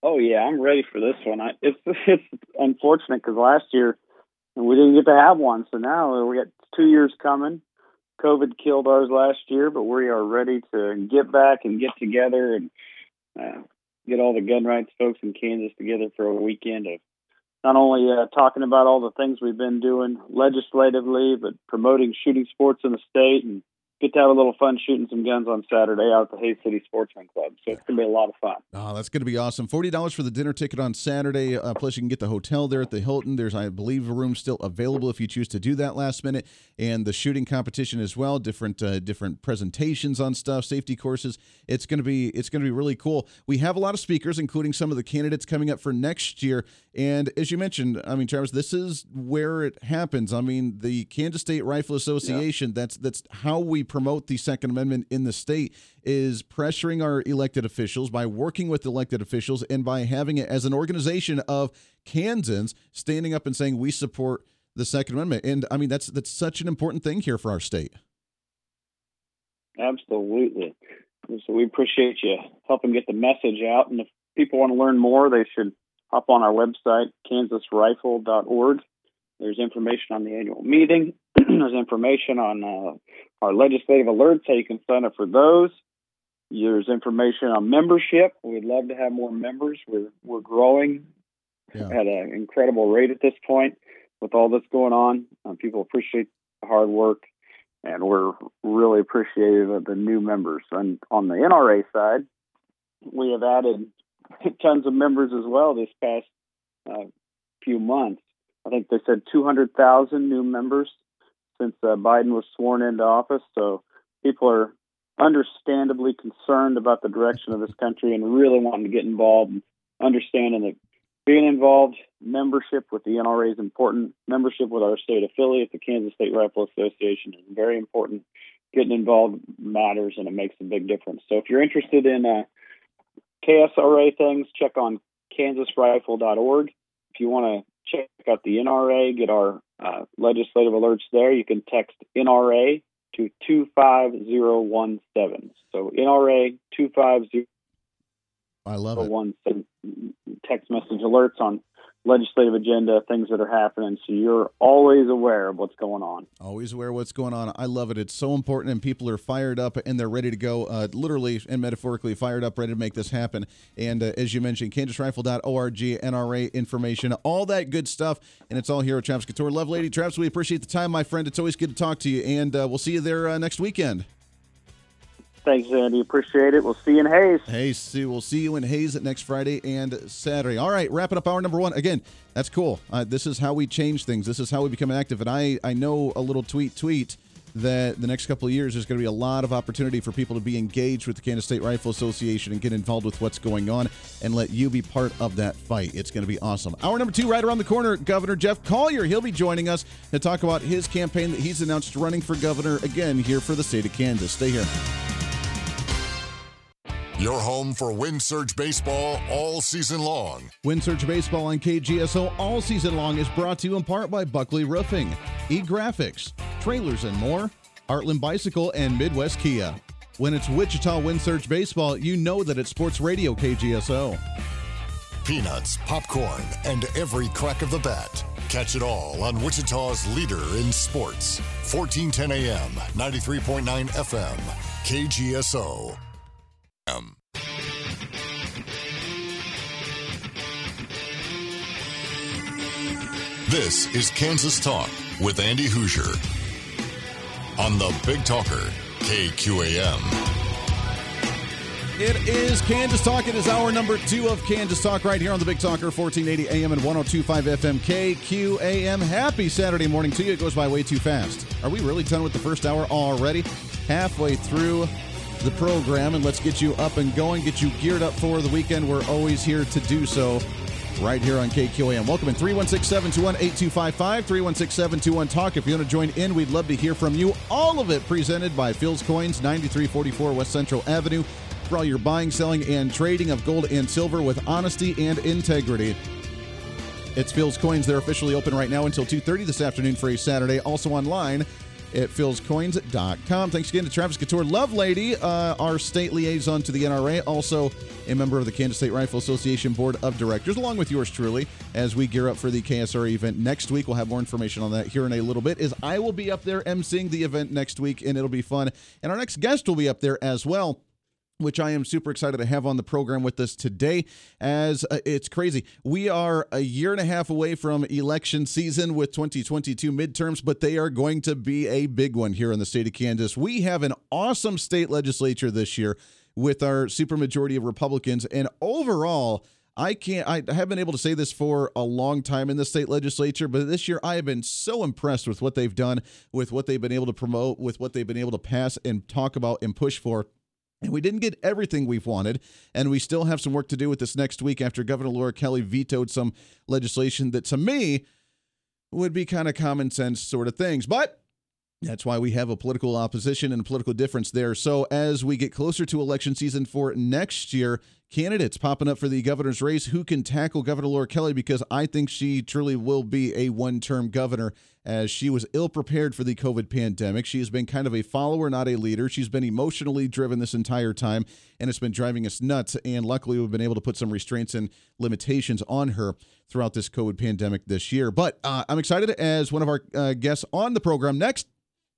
Oh yeah, I'm ready for this one. I, it's it's unfortunate because last year we didn't get to have one, so now we got two years coming. COVID killed ours last year, but we are ready to get back and get together and uh, get all the gun rights folks in Kansas together for a weekend of not only uh, talking about all the things we've been doing legislatively, but promoting shooting sports in the state and get to have a little fun shooting some guns on Saturday out at the Hays City Sportsman Club. So it's going to be a lot of fun. Oh, that's going to be awesome. $40 for the dinner ticket on Saturday. Uh, plus, you can get the hotel there at the Hilton. There's, I believe, a room still available if you choose to do that last minute. And the shooting competition as well, different uh, different presentations on stuff, safety courses. It's going to be it's going to be really cool. We have a lot of speakers, including some of the candidates coming up for next year. And as you mentioned, I mean, Travis, this is where it happens. I mean, the Kansas State Rifle Association. That's that's how we promote the Second Amendment in the state is pressuring our elected officials by working with elected officials and by having it as an organization of Kansans standing up and saying we support the Second Amendment. And I mean that's that's such an important thing here for our state. Absolutely. So we appreciate you helping get the message out. And if people want to learn more, they should hop on our website, kansasrifle.org. There's information on the annual meeting. There's information on uh, our legislative alerts, how you can sign up for those. There's information on membership. We'd love to have more members. We're we're growing Yeah. at an incredible rate at this point with all that's going on. Uh, people appreciate the hard work, and we're really appreciative of the new members. And on the NRA side, we have added tons of members as well this past uh, few months. I think they said 200,000 new members since uh, Biden was sworn into office. So people are understandably concerned about the direction of this country and really wanting to get involved and understanding that being involved, membership with the NRA is important. Membership with our state affiliate, the Kansas State Rifle Association, is very important. Getting involved matters and it makes a big difference. So if you're interested in uh, KSRA things, check on kansasrifle.org. If you want to check out the NRA, get our uh, legislative alerts there, you can text NRA to 25017. So NRA 25017. I love it. One text message alerts on legislative agenda, things that are happening. So you're always aware of what's going on. Always aware what's going on. I love it. It's so important, and people are fired up and they're ready to go, uh, literally and metaphorically fired up, ready to make this happen. And uh, as you mentioned, kansasrifle.org, NRA information, all that good stuff. And it's all here at Travis Couture. Lovelady Travis, we appreciate the time, my friend. It's always good to talk to you. And uh, we'll see you there uh, next weekend. Thanks, Andy. Appreciate it. We'll see you in Hays. Hey, see, we'll see you in Hays next Friday and Saturday. All right, wrapping up hour number one. Again, that's cool. Uh, this is how we change things. This is how we become active. And I, I know a little tweet tweet that the next couple of years there's going to be a lot of opportunity for people to be engaged with the Kansas State Rifle Association and get involved with what's going on and let you be part of that fight. It's going to be awesome. Hour number two, right around the corner, Governor Jeff Colyer. He'll be joining us to talk about his campaign that he's announced running for governor again here for the state of Kansas. Stay here. Your home for Wind Surge Baseball all season long. Wind Surge Baseball on KGSO all season long is brought to you in part by Buckley Roofing, E-Graphics, Trailers and More, Heartland Bicycle, and Midwest Kia. When it's Wichita Wind Surge Baseball, you know that it's Sports Radio KGSO. Peanuts, popcorn, and every crack of the bat. Catch it all on Wichita's leader in sports. 1410 AM, 93.9 FM, KGSO. This is Kansas Talk with Andy Hooser on the Big Talker, KQAM. It is Kansas Talk. It is hour number two of Kansas Talk right here on the Big Talker, 1480 AM and 1025 FM KQAM. Happy Saturday morning to you. It goes by way too fast. Are we really done with the first hour already? Halfway through the program, and let's get you up and going, get you geared up for the weekend. We're always here to do so right here on KQAM. Welcome in 316 721 8255, 316 721 Talk. If you want to join in, we'd love to hear from you. All of it presented by Phil's Coins, 9344 West Central Avenue. For all your buying, selling, and trading of gold and silver with honesty and integrity. It's Phil's Coins. They're officially open right now until 2.30 this afternoon for a Saturday. Also online at philscoins.com. Thanks again to Travis Couture, Lovelady, uh, our state liaison to the NRA, also a member of the Kansas State Rifle Association Board of Directors, along with yours truly, as we gear up for the KSRA event next week. We'll have more information on that here in a little bit. Is I will be up there emceeing the event next week, and it'll be fun. And our next guest will be up there as well which I am super excited to have on the program with us today. As uh, it's crazy, we are a year and a half away from election season with 2022 midterms, but they are going to be a big one here in the state of Kansas. We have an awesome state legislature this year with our supermajority of Republicans, and overall. I can't. I have been able to say this for a long time in the state legislature, but this year I have been so impressed with what they've done, with what they've been able to promote, with what they've been able to pass and talk about and push for. And we didn't get everything we've wanted, and we still have some work to do with this next week after Governor Laura Kelly vetoed some legislation that to me would be kind of common sense sort of things. But that's why we have a political opposition and political difference there. So, as we get closer to election season for next year, candidates popping up for the governor's race who can tackle Governor Laura Kelly because I think she truly will be a one term governor as she was ill prepared for the COVID pandemic. She has been kind of a follower, not a leader. She's been emotionally driven this entire time, and it's been driving us nuts. And luckily, we've been able to put some restraints and limitations on her throughout this COVID pandemic this year. But uh, I'm excited as one of our uh, guests on the program next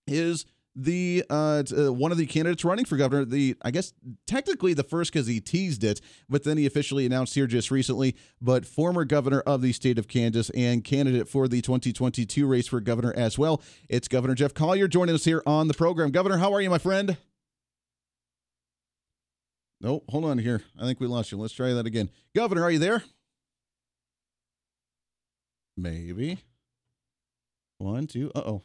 is the uh, uh, one of the candidates running for governor. The I guess technically the first because he teased it, but then he officially announced here just recently. But former governor of the state of Kansas and candidate for the 2022 race for governor as well. It's Governor Jeff Colyer joining us here on the program. Governor, how are you, my friend? No, hold on here. I think we lost you. Let's try that again. Governor, are you there? Maybe. One, two. Uh oh.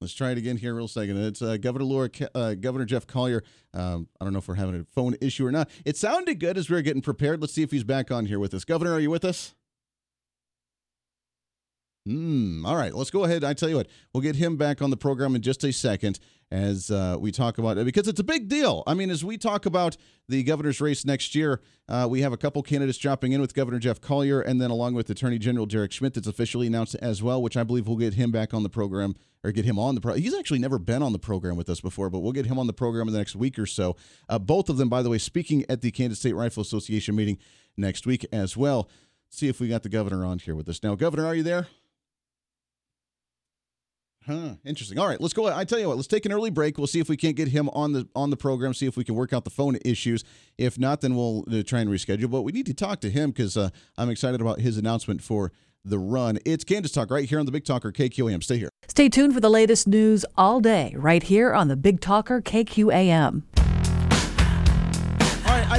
Let's try it again here, real second. It's uh, Governor Laura, uh, Governor Jeff Colyer. Um, I don't know if we're having a phone issue or not. It sounded good as we were getting prepared. Let's see if he's back on here with us. Governor, are you with us? Mm, all right, let's go ahead. I tell you what, we'll get him back on the program in just a second as uh, we talk about it because it's a big deal. I mean, as we talk about the governor's race next year, uh, we have a couple candidates dropping in with Governor Jeff Colyer and then along with Attorney General Derek Schmidt that's officially announced as well, which I believe we'll get him back on the program or get him on the program. He's actually never been on the program with us before, but we'll get him on the program in the next week or so. Uh, both of them, by the way, speaking at the Kansas State Rifle Association meeting next week as well. See if we got the governor on here with us now. Governor, are you there? Huh. Interesting. All right, let's go. I tell you what, let's take an early break. We'll see if we can't get him on the on the program. See if we can work out the phone issues. If not, then we'll uh, try and reschedule. But we need to talk to him because uh, I'm excited about his announcement for the run. It's Kansas Talk right here on the Big Talker KQAM. Stay here. Stay tuned for the latest news all day right here on the Big Talker KQAM.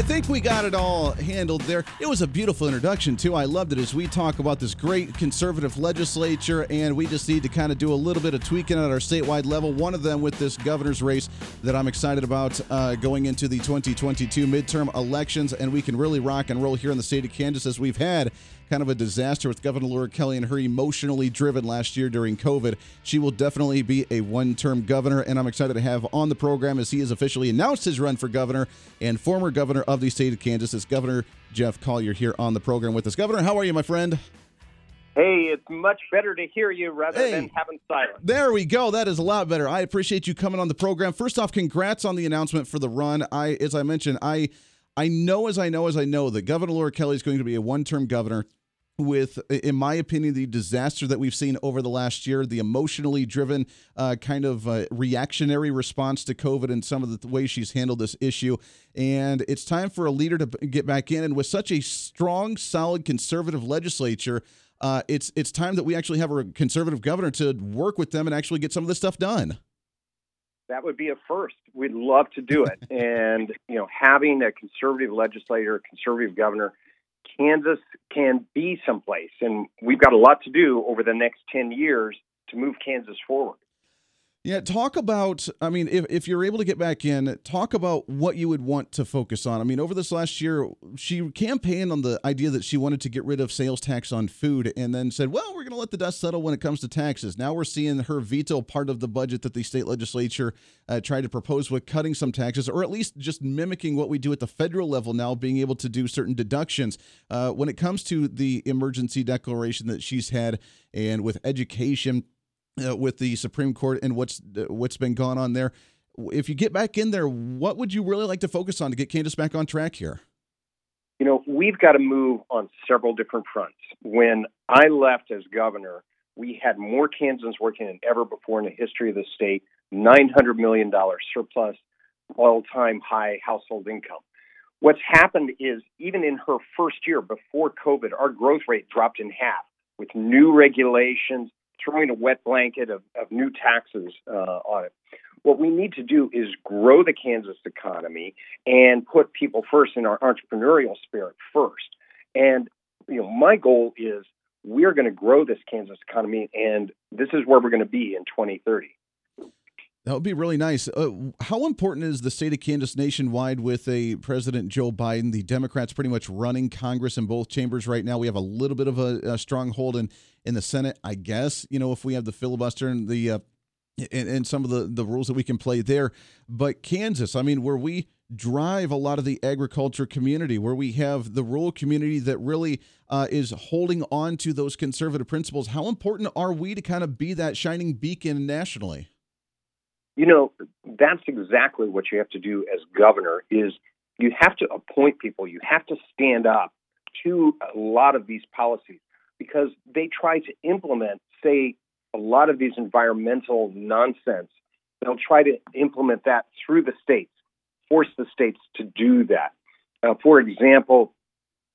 I think we got it all handled there. It was a beautiful introduction, too. I loved it as we talk about this great conservative legislature, and we just need to kind of do a little bit of tweaking at our statewide level. One of them with this governor's race that I'm excited about uh, going into the 2022 midterm elections, and we can really rock and roll here in the state of Kansas as we've had kind of a disaster with Governor Laura Kelly and her emotionally driven last year during COVID. She will definitely be a one term governor, and I'm excited to have on the program as he has officially announced his run for governor and former governor of the state of Kansas is Governor Jeff Colyer here on the program with us. Governor, how are you, my friend? Hey, it's much better to hear you rather hey, than having silence. There we go. That is a lot better. I appreciate you coming on the program. First off, congrats on the announcement for the run. I, as I mentioned, I, I know as I know as I know that Governor Laura Kelly is going to be a one-term governor with, in my opinion, the disaster that we've seen over the last year, the emotionally driven uh, kind of uh, reactionary response to COVID and some of the ways she's handled this issue. And it's time for a leader to get back in. And with such a strong, solid conservative legislature, uh, it's it's time that we actually have a conservative governor to work with them and actually get some of this stuff done. That would be a first. We'd love to do it. and you know, having a conservative legislator, conservative governor Kansas can be someplace. And we've got a lot to do over the next 10 years to move Kansas forward. Yeah, talk about. I mean, if, if you're able to get back in, talk about what you would want to focus on. I mean, over this last year, she campaigned on the idea that she wanted to get rid of sales tax on food and then said, well, we're going to let the dust settle when it comes to taxes. Now we're seeing her veto part of the budget that the state legislature uh, tried to propose with cutting some taxes, or at least just mimicking what we do at the federal level now, being able to do certain deductions. Uh, when it comes to the emergency declaration that she's had and with education, uh, with the Supreme Court and what's uh, what's been going on there. If you get back in there, what would you really like to focus on to get Kansas back on track here? You know, we've got to move on several different fronts. When I left as governor, we had more Kansans working than ever before in the history of the state. $900 million surplus, all time high household income. What's happened is, even in her first year before COVID, our growth rate dropped in half with new regulations, throwing a wet blanket of, of new taxes uh, on it. What we need to do is grow the Kansas economy and put people first in our entrepreneurial spirit first. And you know, my goal is we're going to grow this Kansas economy, and this is where we're going to be in 2030. That would be really nice. Uh, how important is the state of Kansas nationwide with a President Joe Biden? The Democrats pretty much running Congress in both chambers right now. We have a little bit of a, a stronghold in in the Senate, I guess. You know, if we have the filibuster and the uh, and, and some of the the rules that we can play there, but Kansas, I mean, where we drive a lot of the agriculture community, where we have the rural community that really uh, is holding on to those conservative principles. How important are we to kind of be that shining beacon nationally? You know, that's exactly what you have to do as governor is you have to appoint people, you have to stand up to a lot of these policies because they try to implement, say, a lot of these environmental nonsense. They'll try to implement that through the states, force the states to do that. Uh, for example,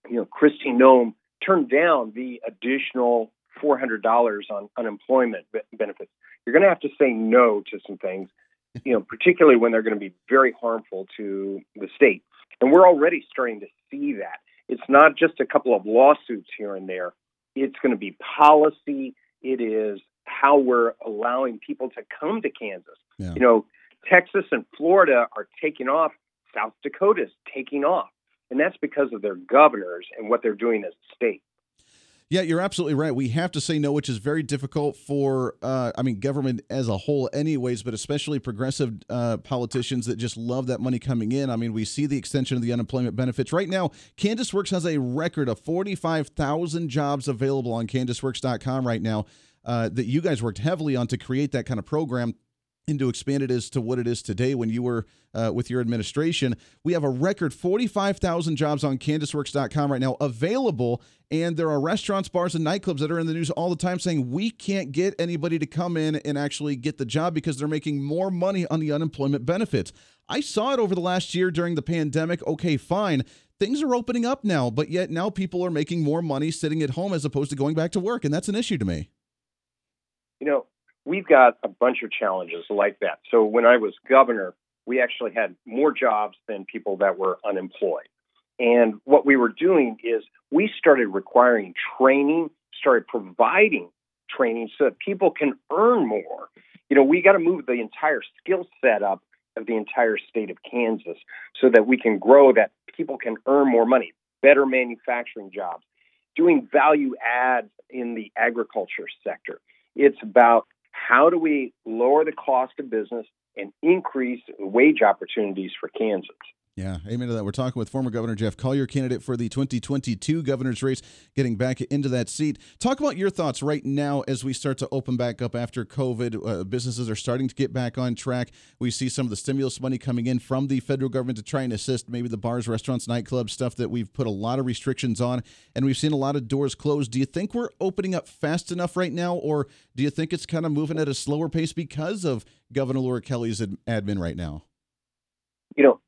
you know, Kristi Noem turned down the additional $400 on unemployment benefits you're going to have to say no to some things, you know, particularly when they're going to be very harmful to the state. And we're already starting to see that. It's not just a couple of lawsuits here and there. It's going to be policy. It is how we're allowing people to come to Kansas. Yeah. You know, Texas and Florida are taking off. South Dakota's taking off, and that's because of their governors and what they're doing as a state. Yeah, you're absolutely right. We have to say no, which is very difficult for, uh, I mean, government as a whole, anyways, but especially progressive uh, politicians that just love that money coming in. I mean, we see the extension of the unemployment benefits. Right now, Kansas Works has a record of 45,000 jobs available on KansasWorks.com right now uh, that you guys worked heavily on to create that kind of program and to expand it as to what it is today when you were uh, with your administration. We have a record 45,000 jobs on KansasWorks.com right now available. And there are restaurants, bars, and nightclubs that are in the news all the time saying we can't get anybody to come in and actually get the job because they're making more money on the unemployment benefits. I saw it over the last year during the pandemic. Okay, fine. Things are opening up now, but yet now people are making more money sitting at home as opposed to going back to work. And that's an issue to me. You know, we've got a bunch of challenges like that. So when I was governor, we actually had more jobs than people that were unemployed. And what we were doing is we started requiring training, started providing training so that people can earn more. You know, we got to move the entire skill set up of the entire state of Kansas so that we can grow that people can earn more money, better manufacturing jobs, doing value adds in the agriculture sector. It's about how do we lower the cost of business and increase wage opportunities for Kansas? Yeah, amen to that. We're talking with former Governor Jeff Colyer, candidate for the 2022 governor's race, getting back into that seat. Talk about your thoughts right now as we start to open back up after COVID. Uh, businesses are starting to get back on track. We see some of the stimulus money coming in from the federal government to try and assist maybe the bars, restaurants, nightclubs, stuff that we've put a lot of restrictions on, and we've seen a lot of doors closed. Do you think we're opening up fast enough right now, or do you think it's kind of moving at a slower pace because of Governor Laura Kelly's admin right now? You know,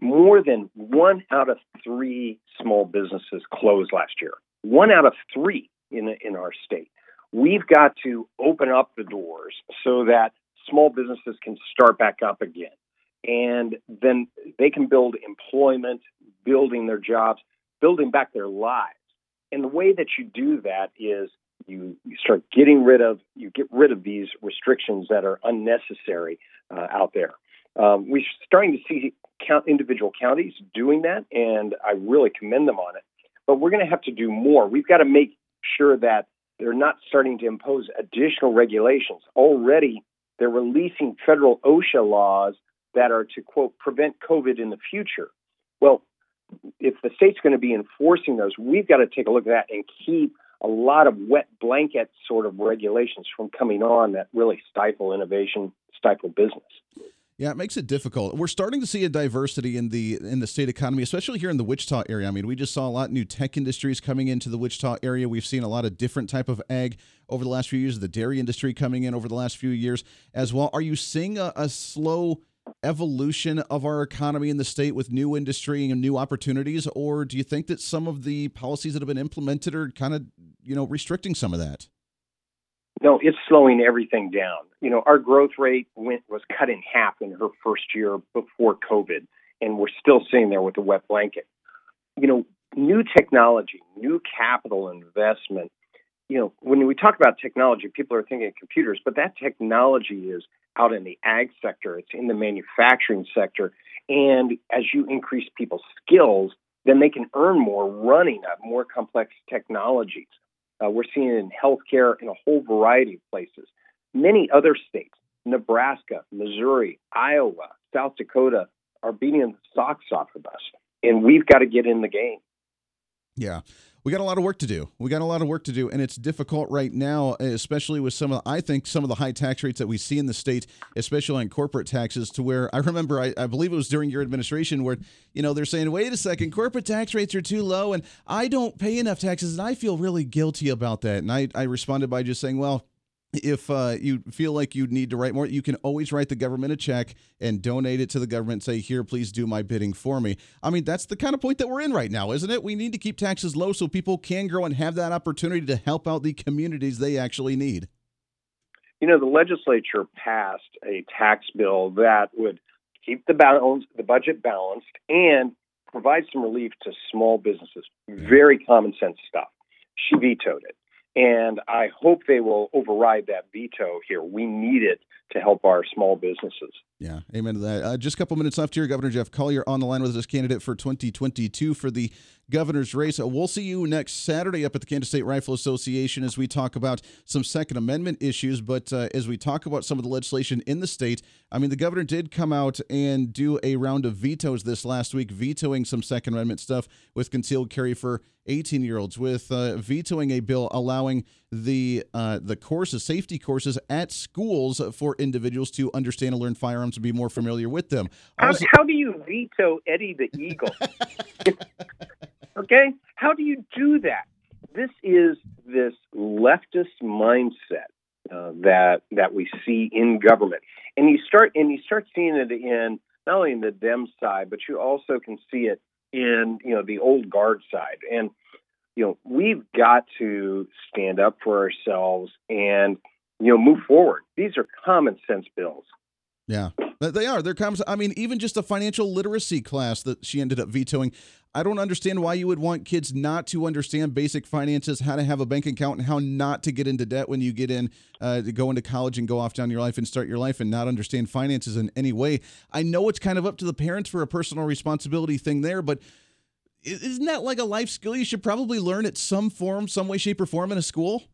more than one out of three small businesses closed last year. One out of three in in our state. We've got to open up the doors so that small businesses can start back up again, and then they can build employment, building their jobs, building back their lives. And the way that you do that is you, you start getting rid of you get rid of these restrictions that are unnecessary uh, out there. Um, we're starting to see count individual counties doing that, and I really commend them on it. But we're going to have to do more. We've got to make sure that they're not starting to impose additional regulations. Already, they're releasing federal OSHA laws that are to quote prevent COVID in the future. Well, if the state's going to be enforcing those, we've got to take a look at that and keep a lot of wet blanket sort of regulations from coming on that really stifle innovation, stifle business. Yeah, it makes it difficult. We're starting to see a diversity in the in the state economy, especially here in the Wichita area. I mean, we just saw a lot of new tech industries coming into the Wichita area. We've seen a lot of different type of ag over the last few years. The dairy industry coming in over the last few years as well. Are you seeing a, a slow evolution of our economy in the state with new industry and new opportunities, or do you think that some of the policies that have been implemented are kind of you know restricting some of that? No, it's slowing everything down. You know, our growth rate went was cut in half in her first year before COVID, and we're still sitting there with a wet blanket. You know, new technology, new capital investment. You know, when we talk about technology, people are thinking of computers, but that technology is out in the ag sector, it's in the manufacturing sector, and as you increase people's skills, then they can earn more running more complex technologies. Uh, we're seeing it in healthcare in a whole variety of places. Many other states, Nebraska, Missouri, Iowa, South Dakota, are beating the socks off of us, and we've got to get in the game. Yeah. We got a lot of work to do. We got a lot of work to do, and it's difficult right now, especially with some of the, I think some of the high tax rates that we see in the state, especially on corporate taxes. To where I remember, I, I believe it was during your administration where you know they're saying, "Wait a second, corporate tax rates are too low, and I don't pay enough taxes, and I feel really guilty about that." And I, I responded by just saying, "Well." If uh, you feel like you need to write more, you can always write the government a check and donate it to the government. Say, here, please do my bidding for me. I mean, that's the kind of point that we're in right now, isn't it? We need to keep taxes low so people can grow and have that opportunity to help out the communities they actually need. You know, the legislature passed a tax bill that would keep the balance, the budget balanced, and provide some relief to small businesses. Very common sense stuff. She vetoed it. And I hope they will override that veto here. We need it to help our small businesses. Yeah, amen to that. Uh, just a couple minutes left here. Governor Jeff Colyer on the line with us, candidate for 2022 for the governor's race. Uh, we'll see you next Saturday up at the Kansas State Rifle Association as we talk about some Second Amendment issues. But uh, as we talk about some of the legislation in the state, I mean, the governor did come out and do a round of vetoes this last week, vetoing some Second Amendment stuff with concealed carry for 18 year olds, with uh, vetoing a bill allowing the uh, the courses, safety courses at schools for individuals to understand and learn firearms and be more familiar with them. How, also, how do you veto Eddie the Eagle? okay, how do you do that? This is this leftist mindset uh, that that we see in government, and you start and you start seeing it in not only in the Dem side, but you also can see it in you know the old guard side and you know we've got to stand up for ourselves and you know move forward. These are common sense bills. Yeah. They are. They're common i mean even just a financial literacy class that she ended up vetoing i don't understand why you would want kids not to understand basic finances how to have a bank account and how not to get into debt when you get in uh, to go into college and go off down your life and start your life and not understand finances in any way. I know it's kind of up to the parents for a personal responsibility thing there but isn't that like a life skill you should probably learn at some form, some way, shape, or form in a school?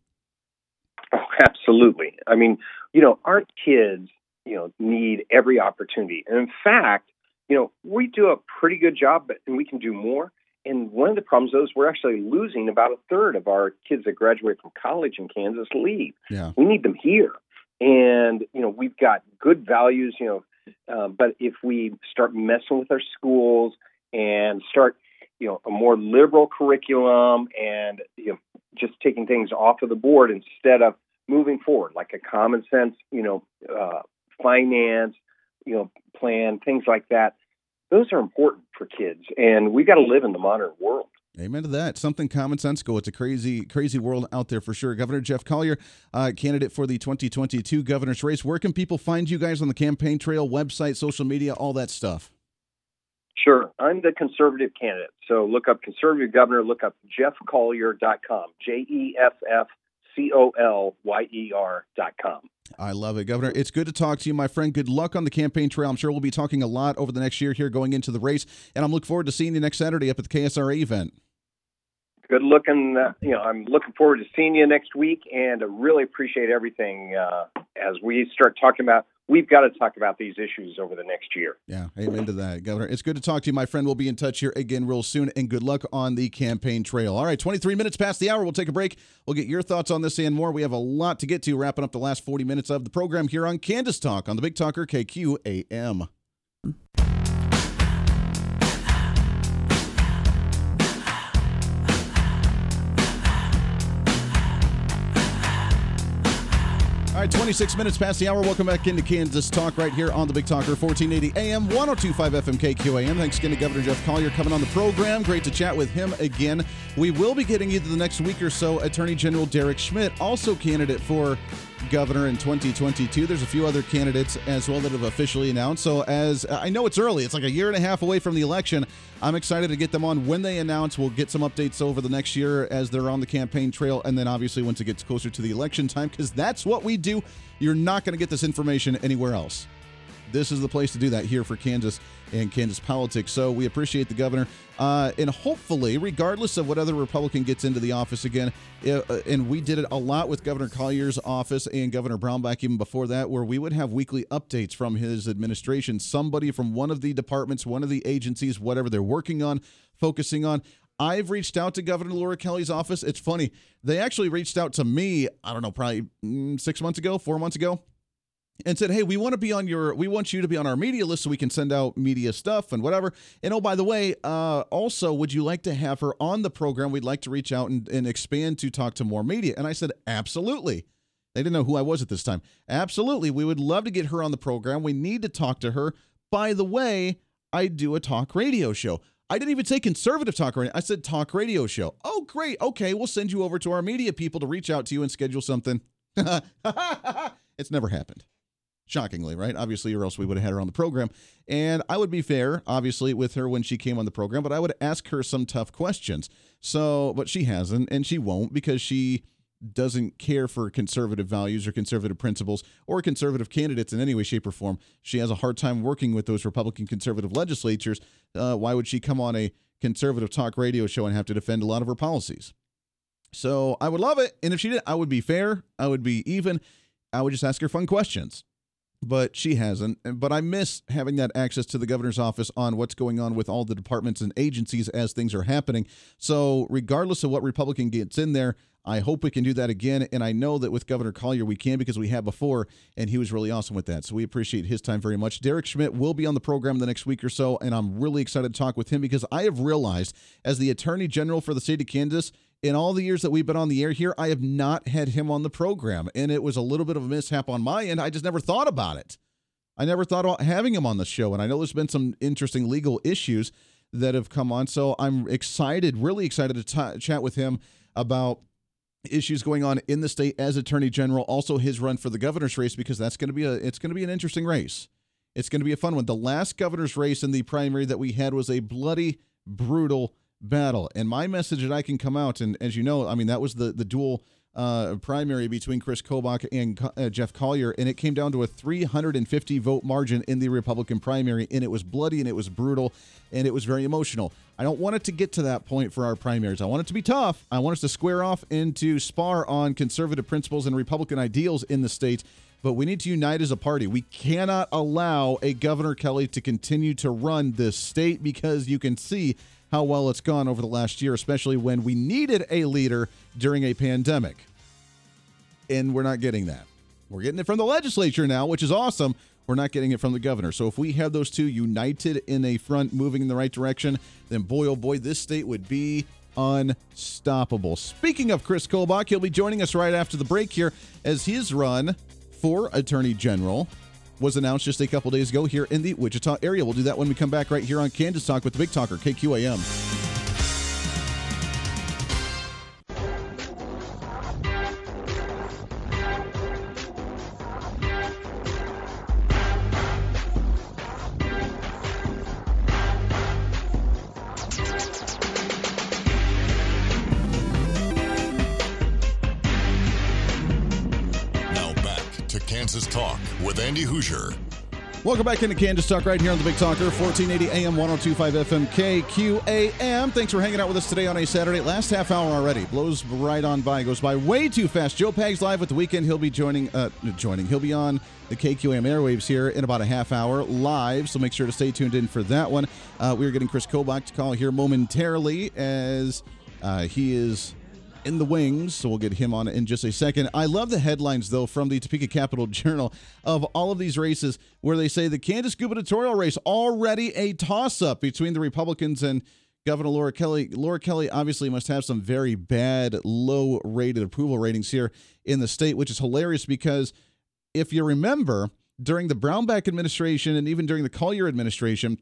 Absolutely. I mean, you know, our kids, you know, need every opportunity. And in fact, you know, we do a pretty good job, but and we can do more. And one of the problems though is we're actually losing about a third of our kids that graduate from college in Kansas leave. Yeah. We need them here. And, you know, we've got good values, you know, uh, but if we start messing with our schools and start you know a more liberal curriculum and you know just taking things off of the board instead of moving forward like a common sense you know uh, finance you know plan things like that those are important for kids and we got to live in the modern world Amen to that. Something common sense go. It's a crazy, crazy world out there for sure. Governor Jeff Colyer, uh, candidate for the 2022 governor's race. Where can people find you guys on the campaign trail, website, social media, all that stuff? Sure. I'm the conservative candidate. So look up conservative governor, look up jeffcolyer.com, J E F F C O L Y E R.com. I love it, Governor. It's good to talk to you, my friend. Good luck on the campaign trail. I'm sure we'll be talking a lot over the next year here going into the race. And I'm looking forward to seeing you next Saturday up at the KSRA event. Good looking. Uh, you know, I'm looking forward to seeing you next week and I really appreciate everything uh, as we start talking about we've got to talk about these issues over the next year. Yeah, amen to that, Governor. It's good to talk to you, my friend. We'll be in touch here again real soon, and good luck on the campaign trail. All right, 23 minutes past the hour. We'll take a break. We'll get your thoughts on this and more. We have a lot to get to, wrapping up the last 40 minutes of the program here on Kansas Talk on the Big Talker KQAM. Right, 26 minutes past the hour. Welcome back into Kansas Talk right here on the Big Talker, 1480 AM, 1025 FM KQAM. Thanks again to Governor Jeff Colyer coming on the program. Great to chat with him again. We will be getting either the next week or so Attorney General Derek Schmidt, also candidate for governor in 2022. There's a few other candidates as well that have officially announced. So, as I know it's early, it's like a year and a half away from the election. I'm excited to get them on when they announce. We'll get some updates over the next year as they're on the campaign trail, and then obviously once it gets closer to the election time, because that's what we do. You're not going to get this information anywhere else this is the place to do that here for Kansas and Kansas politics. So we appreciate the governor. Uh, and hopefully, regardless of what other Republican gets into the office again, uh, and we did it a lot with Governor Colyer's office and Governor Brownback even before that, where we would have weekly updates from his administration. Somebody from one of the departments, one of the agencies, whatever they're working on, focusing on. I've reached out to Governor Laura Kelly's office. It's funny. They actually reached out to me, I don't know, probably mm, six months ago, four months ago and said, "Hey, we want to be on your, we want you to be on our media list so we can send out media stuff and whatever." And oh, by the way, uh, also, would you like to have her on the program? We'd like to reach out and, and expand to talk to more media. And I said, "Absolutely." They didn't know who I was at this time. Absolutely, we would love to get her on the program. We need to talk to her. By the way, I do a talk radio show. I didn't even say conservative talk radio. I said talk radio show. Oh, great. Okay, we'll send you over to our media people to reach out to you and schedule something. it's never happened. Shockingly, right? Obviously, or else we would have had her on the program. And I would be fair, obviously, with her when she came on the program, but I would ask her some tough questions. So, but she hasn't, and she won't because she doesn't care for conservative values or conservative principles or conservative candidates in any way, shape, or form. She has a hard time working with those Republican conservative legislatures. Uh, why would she come on a conservative talk radio show and have to defend a lot of her policies? So I would love it. And if she did, I would be fair. I would be even. I would just ask her fun questions but she hasn't. But I miss having that access to the governor's office on what's going on with all the departments and agencies as things are happening. So, regardless of what Republican gets in there, I hope we can do that again. And I know that with Governor Colyer, we can because we have before, and he was really awesome with that. So, we appreciate his time very much. Derek Schmidt will be on the program the next week or so, and I'm really excited to talk with him because I have realized as the Attorney General for the state of Kansas, in all the years that we've been on the air here, I have not had him on the program. And it was a little bit of a mishap on my end. I just never thought about it. I never thought about having him on the show. And I know there's been some interesting legal issues that have come on. So I'm excited, really excited to t- chat with him about issues going on in the state as attorney general also his run for the governor's race because that's going to be a it's going to be an interesting race it's going to be a fun one the last governor's race in the primary that we had was a bloody brutal battle. And my message that I can come out, and as you know, I mean, that was the, the dual uh, primary between Kris Kobach and uh, Jeff Colyer, and it came down to a 350 vote margin in the Republican primary, and it was bloody and it was brutal and it was very emotional. I don't want it to get to that point for our primaries. I want it to be tough. I want us to square off and to spar on conservative principles and Republican ideals in the state. But we need to unite as a party. We cannot allow a Governor Kelly to continue to run this state because you can see how well it's gone over the last year, especially when we needed a leader during a pandemic. And we're not getting that. We're getting it from the legislature now, which is awesome. We're not getting it from the governor. So if we have those two united in a front moving in the right direction, then boy, oh boy, this state would be unstoppable. Speaking of Kris Kobach, he'll be joining us right after the break here as his run for Attorney General was announced just a couple days ago here in the Wichita area. We'll do that when we come back right here on Kansas Talk with the Big Talker, KQAM. Andy Hooser. Welcome back into Kansas Talk right here on the Big Talker, 1480 AM, 1025 FM, KQAM. Thanks for hanging out with us today on a Saturday. Last half hour already. Blows right on by, goes by way too fast. Joe Pags live with the weekend. He'll be joining, uh, joining. He'll be on the KQAM airwaves here in about a half hour live, so make sure to stay tuned in for that one. Uh, we are getting Kris Kobach to call here momentarily as uh, he is in the wings, so we'll get him on in just a second. I love the headlines, though, from the Topeka Capital Journal of all of these races where they say the Kansas gubernatorial race already a toss up between the Republicans and Governor Laura Kelly. Laura Kelly obviously must have some very bad, low rated approval ratings here in the state, which is hilarious because if you remember, during the Brownback administration and even during the Colyer administration,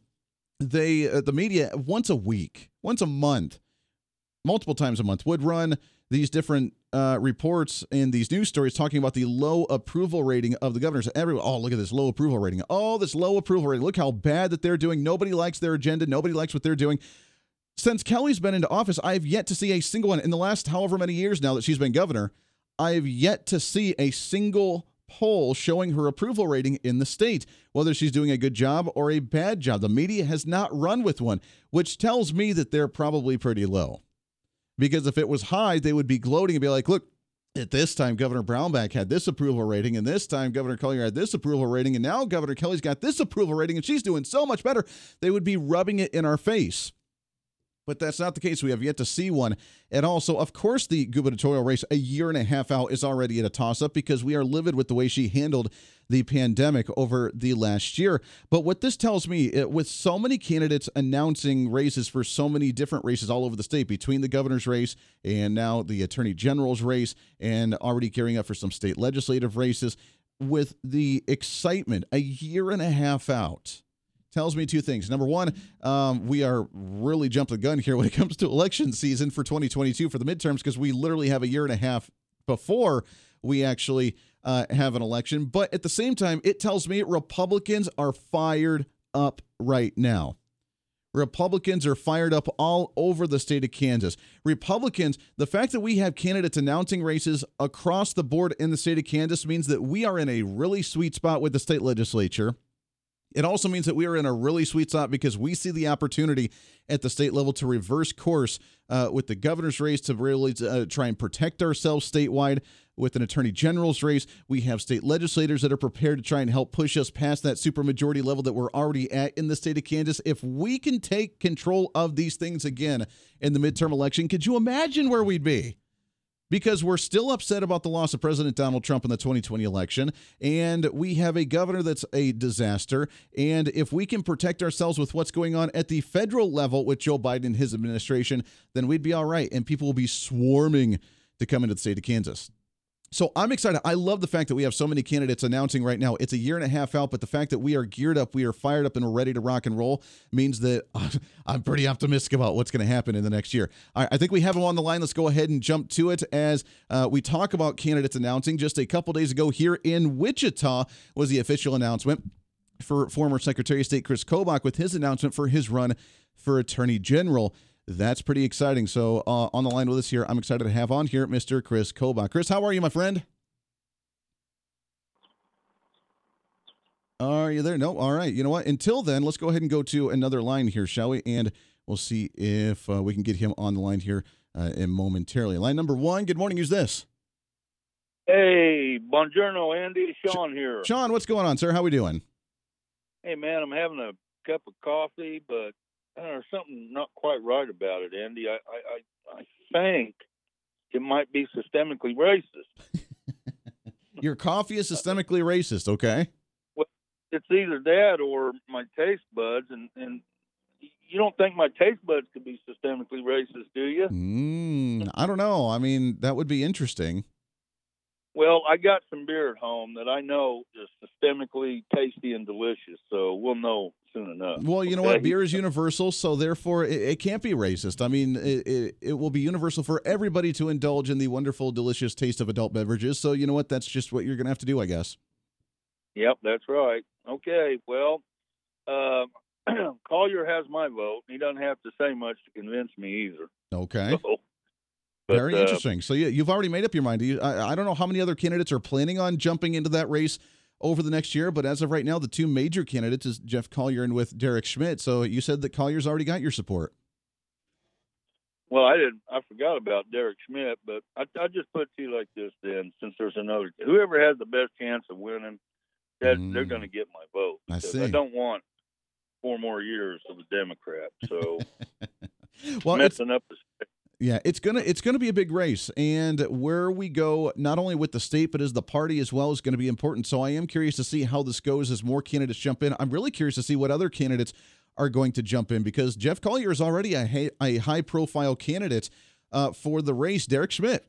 they uh, the media once a week, once a month multiple times a month would run these different uh, reports and these news stories talking about the low approval rating of the governors. Everyone, oh, look at this low approval rating. Oh, this low approval rating. Look how bad that they're doing. Nobody likes their agenda. Nobody likes what they're doing. Since Kelly's been into office, I have yet to see a single one in the last however many years now that she's been governor. I have yet to see a single poll showing her approval rating in the state, whether she's doing a good job or a bad job. The media has not run with one, which tells me that they're probably pretty low. Because if it was high, they would be gloating and be like, look, at this time, Governor Brownback had this approval rating, and this time, Governor Colyer had this approval rating, and now Governor Kelly's got this approval rating, and she's doing so much better. They would be rubbing it in our face but that's not the case. We have yet to see one at all. So, of course, the gubernatorial race a year and a half out is already at a toss up because we are livid with the way she handled the pandemic over the last year. But what this tells me, it, with so many candidates announcing races for so many different races all over the state, between the governor's race and now the attorney general's race, and already gearing up for some state legislative races, with the excitement a year and a half out tells me two things. Number one, um, we are really jumping the gun here when it comes to election season for 2022 for the midterms because we literally have a year and a half before we actually uh, have an election. But at the same time, it tells me Republicans are fired up right now. Republicans are fired up all over the state of Kansas. Republicans, the fact that we have candidates announcing races across the board in the state of Kansas means that we are in a really sweet spot with the state legislature. It also means that we are in a really sweet spot because we see the opportunity at the state level to reverse course uh, with the governor's race to really uh, try and protect ourselves statewide. With an attorney general's race, we have state legislators that are prepared to try and help push us past that supermajority level that we're already at in the state of Kansas. If we can take control of these things again in the midterm election, could you imagine where we'd be? Because we're still upset about the loss of President Donald Trump in the 2020 election. And we have a governor that's a disaster. And if we can protect ourselves with what's going on at the federal level with Joe Biden and his administration, then we'd be all right. And people will be swarming to come into the state of Kansas. So I'm excited. I love the fact that we have so many candidates announcing right now. It's a year and a half out, but the fact that we are geared up, we are fired up, and we're ready to rock and roll means that I'm pretty optimistic about what's going to happen in the next year. I think we have them on the line. Let's go ahead and jump to it as uh, we talk about candidates announcing. Just a couple days ago here in Wichita was the official announcement for former Secretary of State Kris Kobach with his announcement for his run for Attorney General. That's pretty exciting. So, uh, on the line with us here, I'm excited to have on here Mr. Kris Kobach. Kris, how are you, my friend? Are you there? No. All right. You know what? Until then, let's go ahead and go to another line here, shall we? And we'll see if uh, we can get him on the line here uh, momentarily. Line number one. Good morning. Who's this? Hey, buongiorno, Andy. Sean here. Sean, what's going on, sir? How are we doing? Hey, man, I'm having a cup of coffee, but there's something not quite right about it, Andy. I, I, I, I think it might be systemically racist. Your coffee is systemically racist, okay? Well, it's either that or my taste buds, and and you don't think my taste buds could be systemically racist, do you? Mm, I don't know. I mean, that would be interesting. Well, I got some beer at home that I know is systemically tasty and delicious, so we'll know soon enough. Well, you know what? Beer is universal, so therefore it, it can't be racist. I mean, it, it, it, will be universal for everybody to indulge in the wonderful, delicious taste of adult beverages. So, you know what? That's just what you're going to have to do, I guess. Yep, that's right. Okay, well, uh, Colyer has my vote. He doesn't have to say much to convince me either. Okay. So, but, Very uh, interesting. So, yeah, you've already made up your mind. I, I don't know how many other candidates are planning on jumping into that race over the next year. But as of right now, the two major candidates is Jeff Colyer and with Derek Schmidt. So you said that Colyer's already got your support. Well, I didn't. I forgot about Derek Schmidt, but I, I just put it to you like this: then, since there's another, whoever has the best chance of winning, that mm. they're going to get my vote. I see. I don't want four more years of a Democrat. So, well, messing up the. Yeah, it's gonna it's gonna be a big race, and where we go, not only with the state but as the party as well, is going to be important. So I am curious to see how this goes as more candidates jump in. I'm really curious to see what other candidates are going to jump in because Jeff Colyer is already a, a high profile candidate uh, for the race. Derek Schmidt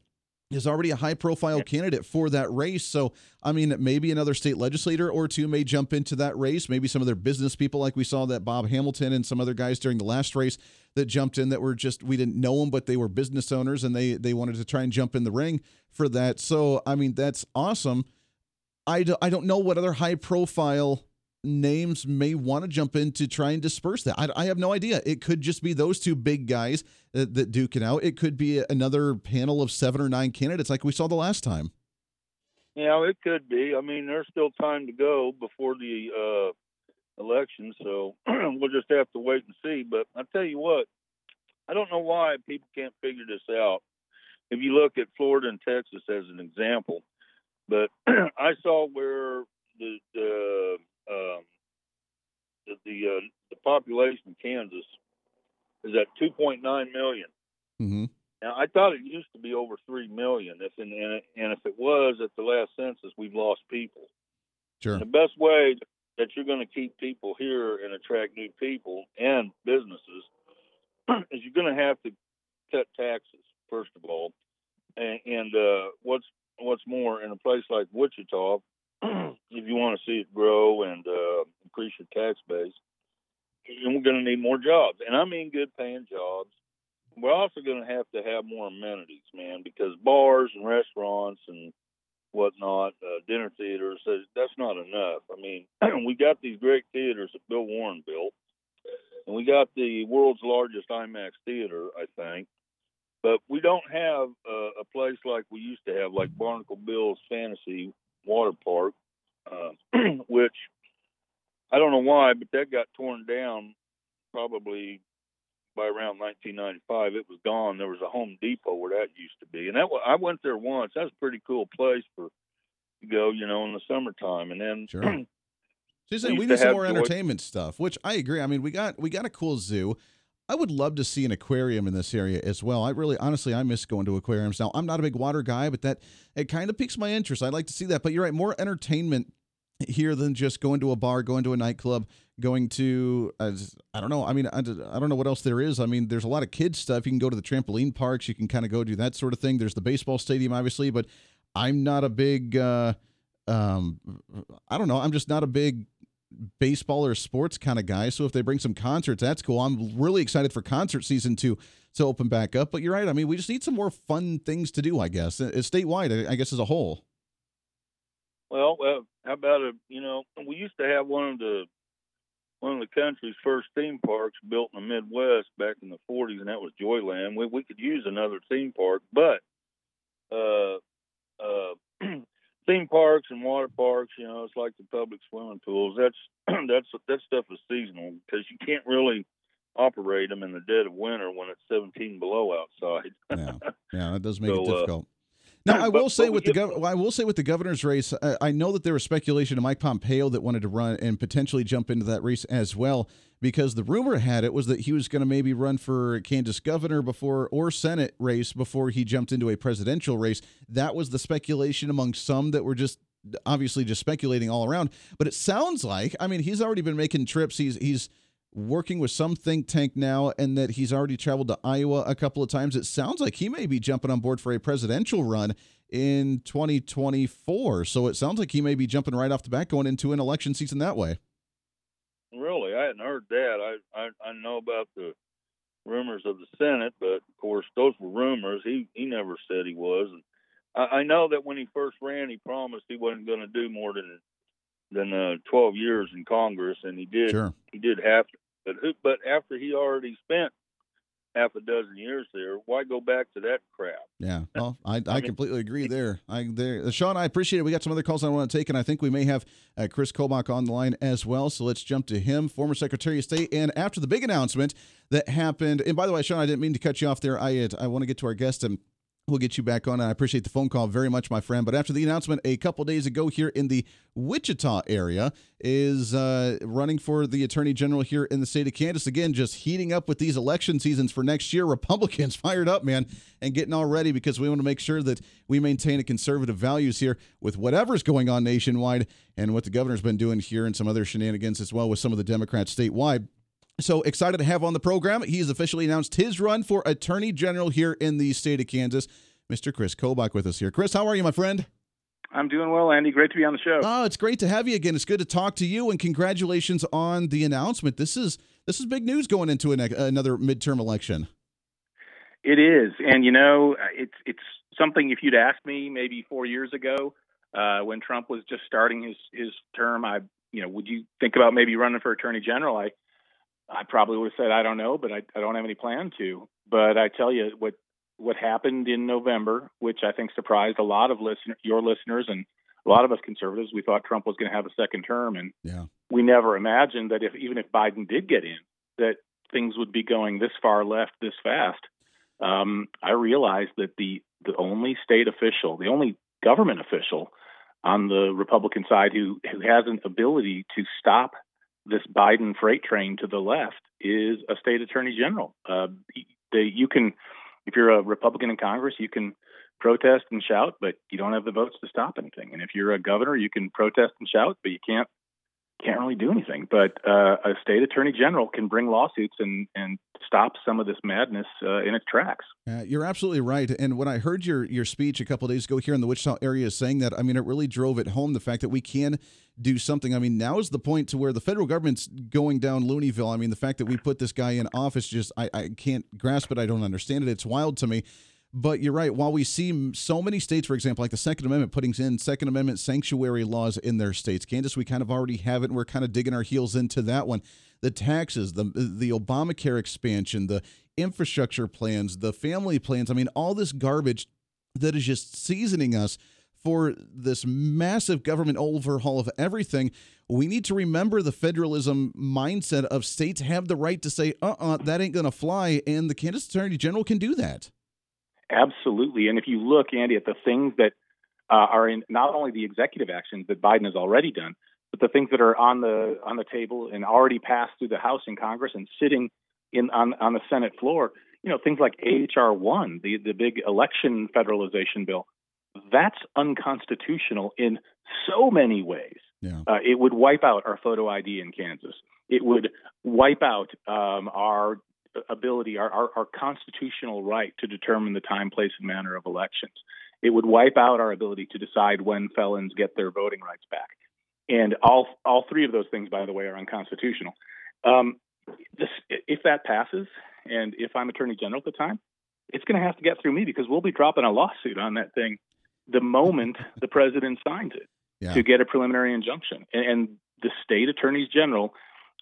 is already a high profile candidate for that race. So, I mean, maybe another state legislator or two may jump into that race. Maybe some of their business people, like we saw that Bob Hamilton and some other guys during the last race that jumped in that were just, we didn't know them, but they were business owners and they, they wanted to try and jump in the ring for that. So, I mean, that's awesome. I, do, I don't know what other high profile names may want to jump in to try and disperse that. I, I, have no idea. It could just be those two big guys that, that duke it out. It could be another panel of seven or nine candidates like we saw the last time. Yeah, it could be. I mean, there's still time to go before the uh, election, so we'll just have to wait and see. But I tell you what, I don't know why people can't figure this out. If you look at Florida and Texas as an example, but I saw where the, the um, the the, uh, the population of Kansas is at 2.9 million. Mm-hmm. Now I thought it used to be over three million. If and, and if it was at the last census, we've lost people. Sure. And the best way that you're going to keep people here and attract new people and businesses is you're going to have to cut taxes first of all, and, and uh, what's what's more in a place like Wichita, if you want to see it grow and uh, increase your tax base, and we're going to need more jobs, and I mean good paying jobs. We're also going to have to have more amenities, man, because bars and restaurants and whatnot, uh, dinner theaters, that's not enough. I mean, we got these great theaters that Bill Warren built, and we got the world's largest IMAX theater, I think. But we don't have uh, a place like we used to have, like Barnacle Bill's Fantasy Water Park, uh, which I don't know why, but that got torn down probably by around 1995. It was gone. There was a Home Depot where that used to be, and that I went there once. That's a pretty cool place for to go, you know, in the summertime. And then sure. So saying we need some more entertainment stuff, which I agree. I mean, we got we got a cool zoo. I would love to see an aquarium in this area as well. I really, honestly, I miss going to aquariums. Now, I'm not a big water guy, but that it kind of piques my interest. I'd like to see that. But you're right, more entertainment here than just going to a bar, going to a nightclub, going to uh, I don't know. I mean, I, I don't know what else there is. I mean, there's a lot of kids stuff. You can go to the trampoline parks. You can kind of go do that sort of thing. There's the baseball stadium, obviously, but I'm not a big. Uh, um, I don't know. I'm just not a big baseball or sports kind of guy. So if they bring some concerts, that's cool. I'm really excited for concert season to to open back up. But you're right. I mean, we just need some more fun things to do. I guess uh, statewide. I guess as a whole. Well, well, how about a you know we used to have one of the one of the country's first theme parks built in the Midwest back in the 40s, and that was Joyland. We we could use another theme park, but uh, uh, theme parks and water parks, you know, it's like the public swimming pools. That's that's that stuff is seasonal because you can't really operate them in the dead of winter when it's 17 below outside. yeah, yeah, that does make so, it uh, difficult. Uh, now, I will say with the gov- I will say with the governor's race, uh, I know that there was speculation of Mike Pompeo that wanted to run and potentially jump into that race as well, because the rumor had it was that he was going to maybe run for Kansas governor before or Senate race before he jumped into a presidential race. That was the speculation among some that were just obviously just speculating all around. But it sounds like, I mean, he's already been making trips. He's he's working with some think tank now and that he's already traveled to Iowa a couple of times. It sounds like he may be jumping on board for a presidential run in 2024. So it sounds like he may be jumping right off the bat going into an election season that way. Really? I hadn't heard that. I, I, I know about the rumors of the Senate, but of course those were rumors. He he never said he was. And I, I know that when he first ran, he promised he wasn't going to do more than than uh, 12 years in Congress, and he did. Sure. He did half but who, but after he already spent half a dozen years there, why go back to that crap? Yeah, well, I, I, I mean, completely agree there. I there, uh, Sean, I appreciate it. We got some other calls I want to take, and I think we may have uh, Kris Kobach on the line as well. So let's jump to him, former Secretary of State, and after the big announcement that happened. And by the way, Sean, I didn't mean to cut you off there. I I want to get to our guest and We'll get you back on. I appreciate the phone call very much, my friend. But after the announcement a couple days ago here in the Wichita area is uh, running for the attorney general here in the state of Kansas. Again, just heating up with these election seasons for next year. Republicans fired up, man, and getting all ready because we want to make sure that we maintain a conservative values here with whatever's going on nationwide and what the governor's been doing here and some other shenanigans as well with some of the Democrats statewide. So excited to have on the program. He's officially announced his run for Attorney General here in the state of Kansas. Mr. Kris Kobach with us here. Kris, how are you, my friend? I'm doing well, Andy. Great to be on the show. Oh, it's great to have you again. It's good to talk to you, and congratulations on the announcement. This is this is big news going into an, another midterm election. It is, and you know, it's it's something. If you'd asked me maybe four years ago, uh, when Trump was just starting his his term, I you know, would you think about maybe running for Attorney General? I I probably would have said I don't know, but I, I don't have any plan to. But I tell you what what happened in November, which I think surprised a lot of listener, your listeners and a lot of us conservatives. We thought Trump was going to have a second term, and yeah. we never imagined that if even if Biden did get in, that things would be going this far left this fast. Um, I realized that the the only state official, the only government official on the Republican side who who has an ability to stop this Biden freight train to the left is a state attorney general. Uh, you can, if you're a Republican in Congress, you can protest and shout, but you don't have the votes to stop anything. And if you're a governor, you can protest and shout, but you can't can't really do anything. But uh, a state attorney general can bring lawsuits and and stop some of this madness uh, in its tracks. Uh, you're absolutely right. And when I heard your your speech a couple days ago here in the Wichita area saying that, I mean, it really drove it home the fact that we can do something. I mean, now is the point to where the federal government's going down Looneyville. I mean, the fact that we put this guy in office just I, I can't grasp it. I don't understand it. It's wild to me. But you're right. While we see so many states, for example, like the Second Amendment, putting in Second Amendment sanctuary laws in their states, Kansas, we kind of already have it, and we're kind of digging our heels into that one. The taxes, the the Obamacare expansion, the infrastructure plans, the family plans. I mean, all this garbage that is just seasoning us for this massive government overhaul of everything, we need to remember the federalism mindset of states have the right to say, uh uh-uh, uh that ain't going to fly. And the Kansas Attorney General can do that. Absolutely. And if you look, Andy, at the things that uh, are in not only the executive actions that Biden has already done, but the things that are on the on the table and already passed through the House and Congress and sitting in on on the Senate floor, you know, things like HR one, the the big election federalization bill, that's unconstitutional in so many ways. Yeah. Uh, it would wipe out our photo ID in Kansas. It would wipe out um, our ability, our, our, our, constitutional right to determine the time, place, and manner of elections. It would wipe out our ability to decide when felons get their voting rights back. And all all three of those things, by the way, are unconstitutional. Um, this, if that passes, and if I'm Attorney General at the time, it's going to have to get through me because we'll be dropping a lawsuit on that thing the moment the president signs it yeah. to get a preliminary injunction. And, and the state attorneys general,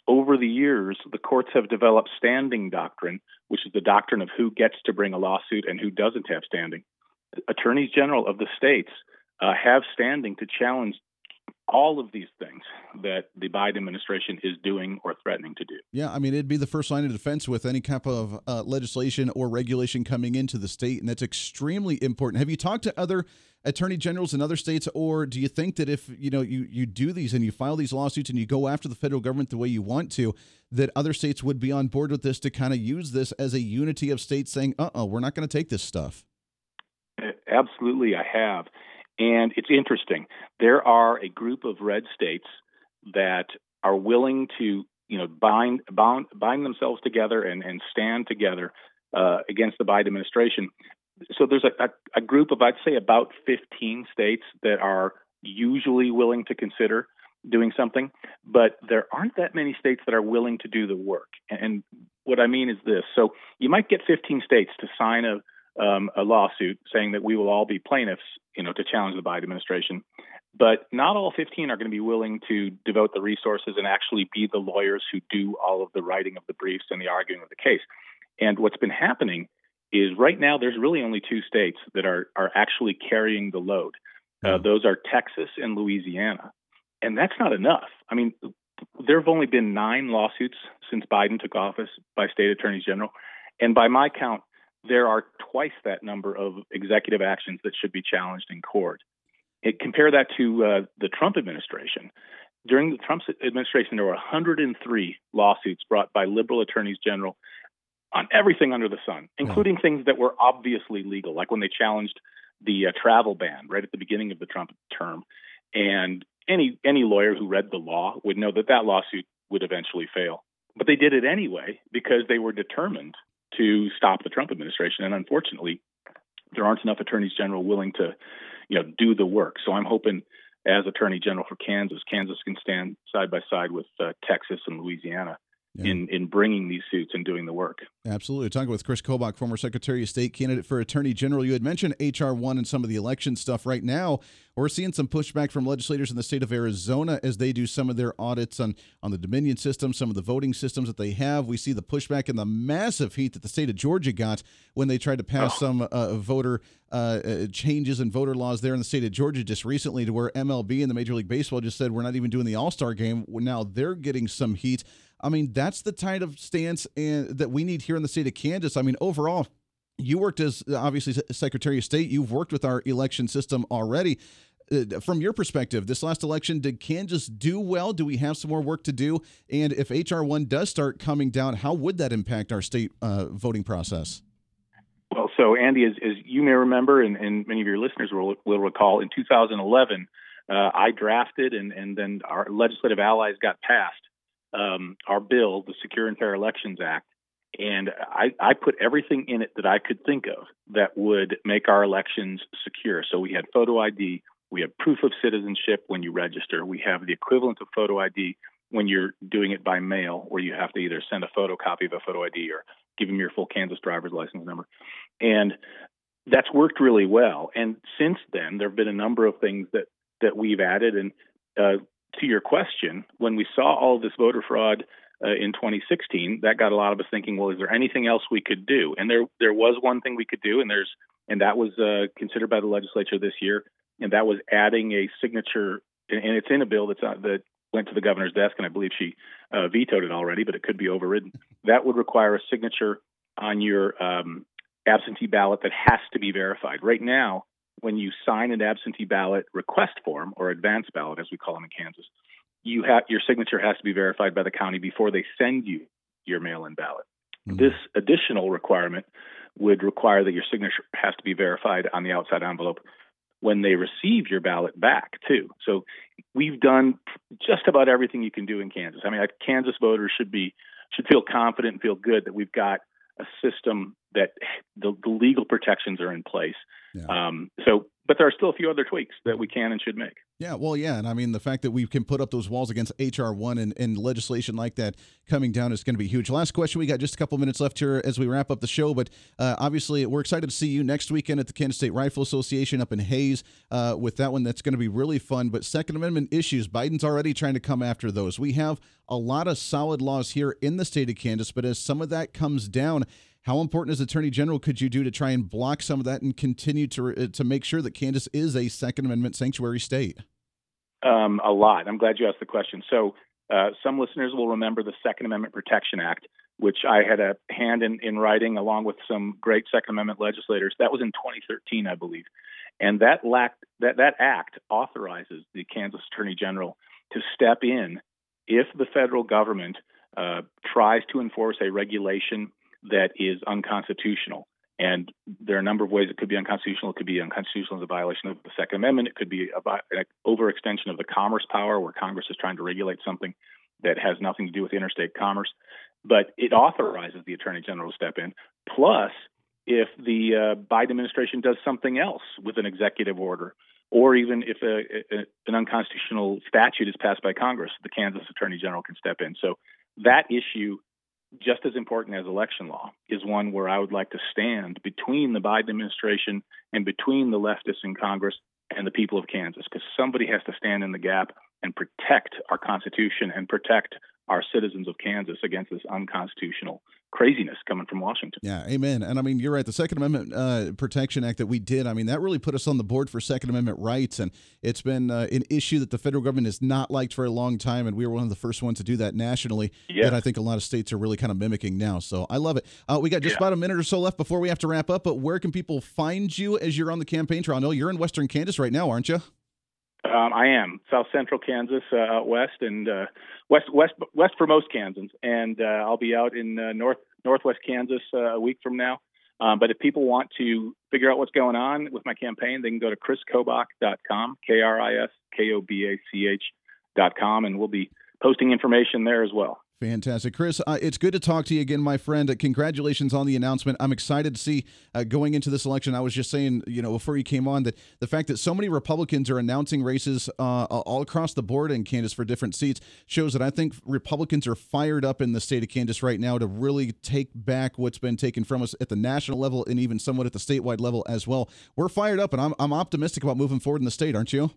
over the years, the courts have developed standing doctrine, which is the doctrine of who gets to bring a lawsuit and who doesn't have standing. Attorneys general of the states uh, have standing to challenge all of these things that the Biden administration is doing or threatening to do. Yeah, I mean, it'd be the first line of defense with any type of uh, legislation or regulation coming into the state, and that's extremely important. Have you talked to other attorney generals in other states, or do you think that if you know you you do these and you file these lawsuits and you go after the federal government the way you want to, that other states would be on board with this to kind of use this as a unity of states saying, "Uh, oh, we're not going to take this stuff." Absolutely, I have. And it's interesting. There are a group of red states that are willing to, you know, bind bind, bind themselves together and, and stand together uh, against the Biden administration. So there's a, a, a group of, I'd say, about 15 states that are usually willing to consider doing something, but there aren't that many states that are willing to do the work. And what I mean is this: so you might get 15 states to sign a um, a lawsuit saying that we will all be plaintiffs, you know, to challenge the Biden administration. But not all 15 are going to be willing to devote the resources and actually be the lawyers who do all of the writing of the briefs and the arguing of the case. And what's been happening is right now there's really only two states that are are actually carrying the load. Uh, hmm. those are Texas and Louisiana, and that's not enough. I mean, there have only been nine lawsuits since Biden took office by state attorneys general, and by my count, there are twice that number of executive actions that should be challenged in court. It, compare that to uh, the Trump administration. During the Trump administration, there were 103 lawsuits brought by liberal attorneys general on everything under the sun, including mm. things that were obviously legal, like when they challenged the uh, travel ban right at the beginning of the Trump term. And any any lawyer who read the law would know that that lawsuit would eventually fail. But they did it anyway because they were determined to stop the Trump administration. And unfortunately, there aren't enough attorneys general willing to, you know, do the work. So I'm hoping, as Attorney General for Kansas, Kansas can stand side by side with uh, Texas and Louisiana yeah. in in bringing these suits and doing the work. Absolutely. Talking with Kris Kobach, former Secretary of State candidate for Attorney General. You had mentioned HR one and some of the election stuff. Right now, we're seeing some pushback from legislators in the state of Arizona as they do some of their audits on on the Dominion system, some of the voting systems that they have. We see the pushback and the massive heat that the state of Georgia got when they tried to pass oh. some uh, voter uh, uh changes and voter laws there in the state of Georgia just recently, to where MLB and the Major League Baseball just said we're not even doing the All Star game. Now they're getting some heat. I mean, that's the kind of stance and, that we need here in the state of Kansas. I mean, overall, you worked as obviously Secretary of State. You've worked with our election system already. Uh, from your perspective, this last election, did Kansas do well? Do we have some more work to do? And if HR one does start coming down, how would that impact our state uh, voting process? Well, so Andy, as, as you may remember, and, and, many of your listeners will, will recall, in 2011, uh, I drafted, and, and then our legislative allies got passed um, our bill, the Secure and Fair Elections Act, and I, I put everything in it that I could think of that would make our elections secure. So we had photo ID, we had proof of citizenship when you register, we have the equivalent of photo ID when you're doing it by mail, where you have to either send a photocopy of a photo ID or give them your full Kansas driver's license number. And that's worked really well. And since then, there have been a number of things that that we've added. And uh, to your question, when we saw all this voter fraud uh, in 2016, that got a lot of us thinking, well, is there anything else we could do? And there there was one thing we could do, and there's and that was uh, considered by the legislature this year, and that was adding a signature, and it's in a bill that's that went to the governor's desk, and I believe she uh, vetoed it already, but it could be overridden. That would require a signature on your um, absentee ballot that has to be verified. Right now, when you sign an absentee ballot request form or advance ballot, as we call them in Kansas, you have your signature has to be verified by the county before they send you your mail-in ballot. Mm-hmm. This additional requirement would require that your signature has to be verified on the outside envelope when they receive your ballot back too. So we've done just about everything you can do in Kansas. I mean, Kansas voters should be should feel confident and feel good that we've got a system that the, the legal protections are in place. Yeah. Um, so, but there are still a few other tweaks that we can and should make. Yeah, well, yeah, and I mean the fact that we can put up those walls against HR one and, and legislation like that coming down is going to be huge. Last question, we got just a couple minutes left here as we wrap up the show, but uh, obviously we're excited to see you next weekend at the Kansas State Rifle Association up in Hays uh, with that one. That's going to be really fun. But Second Amendment issues, Biden's already trying to come after those. We have a lot of solid laws here in the state of Kansas, but as some of that comes down how important as Attorney General could you do to try and block some of that and continue to uh, to make sure that Kansas is a Second Amendment sanctuary state? Um, a lot. I'm glad you asked the question. So, uh, some listeners will remember the Second Amendment Protection Act, which I had a hand in, in writing along with some great Second Amendment legislators. That was in 2013, I believe, and that lacked, that that act authorizes the Kansas Attorney General to step in if the federal government uh, tries to enforce a regulation that is unconstitutional. And there are a number of ways it could be unconstitutional. It could be unconstitutional as a violation of the Second Amendment. It could be an overextension of the commerce power, where Congress is trying to regulate something that has nothing to do with interstate commerce. But it authorizes the Attorney General to step in. Plus, if the uh, Biden administration does something else with an executive order, or even if a, a, an unconstitutional statute is passed by Congress, the Kansas Attorney General can step in. So that issue just as important as election law is one where I would like to stand between the Biden administration and between the leftists in Congress and the people of Kansas, because somebody has to stand in the gap and protect our Constitution and protect our citizens of Kansas against this unconstitutional craziness coming from Washington. Yeah, amen. And I mean, you're right. The Second Amendment uh, Protection Act that we did, I mean, that really put us on the board for Second Amendment rights. And it's been uh, an issue that the federal government has not liked for a long time. And we were one of the first ones to do that nationally. Yeah. And I think a lot of states are really kind of mimicking now. So I love it. Uh, we got just yeah. about a minute or so left before we have to wrap up. But where can people find you as you're on the campaign trail? I know you're in Western Kansas right now, aren't you? Um, I am South Central Kansas, uh, out west, and uh, west west west for most Kansans, and uh, I'll be out in uh, north northwest Kansas uh, a week from now. Um, but if people want to figure out what's going on with my campaign, they can go to kriskobach.com, K R I S K O B A C H.com, and we'll be posting information there as well. Fantastic. Kris, uh, it's good to talk to you again, my friend. Uh, congratulations on the announcement. I'm excited to see uh, going into this election. I was just saying, you know, before you came on, that the fact that so many Republicans are announcing races uh, all across the board in Kansas for different seats shows that I think Republicans are fired up in the state of Kansas right now to really take back what's been taken from us at the national level and even somewhat at the statewide level as well. We're fired up, and I'm, I'm optimistic about moving forward in the state, aren't you?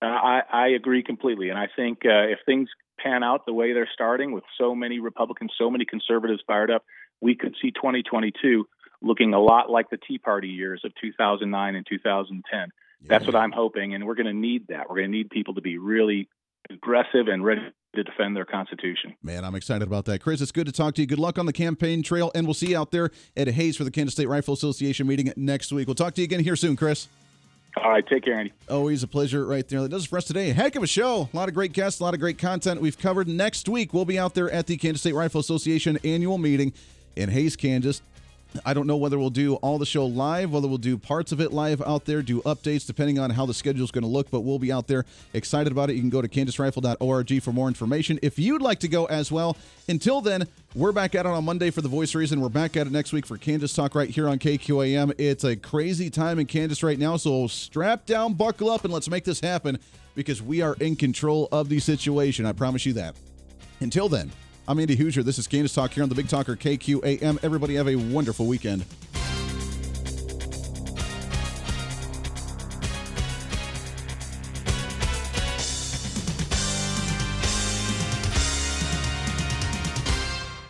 Uh, I, I agree completely. And I think uh, if things pan out the way they're starting with so many Republicans, so many conservatives fired up, we could see 2022 looking a lot like the Tea Party years of 2009 and 2010. Yeah. That's what I'm hoping, and we're going to need that. We're going to need people to be really aggressive and ready to defend their constitution. Man, I'm excited about that. Kris, it's good to talk to you. Good luck on the campaign trail, and we'll see you out there at Hays for the Kansas State Rifle Association meeting next week. We'll talk to you again here soon, Kris. All right, take care, Andy. Always a pleasure right there. That does it for us today. Heck of a show. A lot of great guests, a lot of great content we've covered. Next week, we'll be out there at the Kansas State Rifle Association annual meeting in Hays, Kansas. I don't know whether we'll do all the show live, whether we'll do parts of it live out there, do updates depending on how the schedule is going to look, but we'll be out there excited about it. You can go to kansasrifle.org for more information if you'd like to go as well. Until then, we're back at it on Monday for the voice reason. We're back at it next week for Kansas Talk right here on KQAM. It's a crazy time in Kansas right now, so strap down, buckle up, and let's make this happen because we are in control of the situation. I promise you that. Until then, I'm Andy Hooser. This is Kansas Talk here on the Big Talker KQAM. Everybody have a wonderful weekend.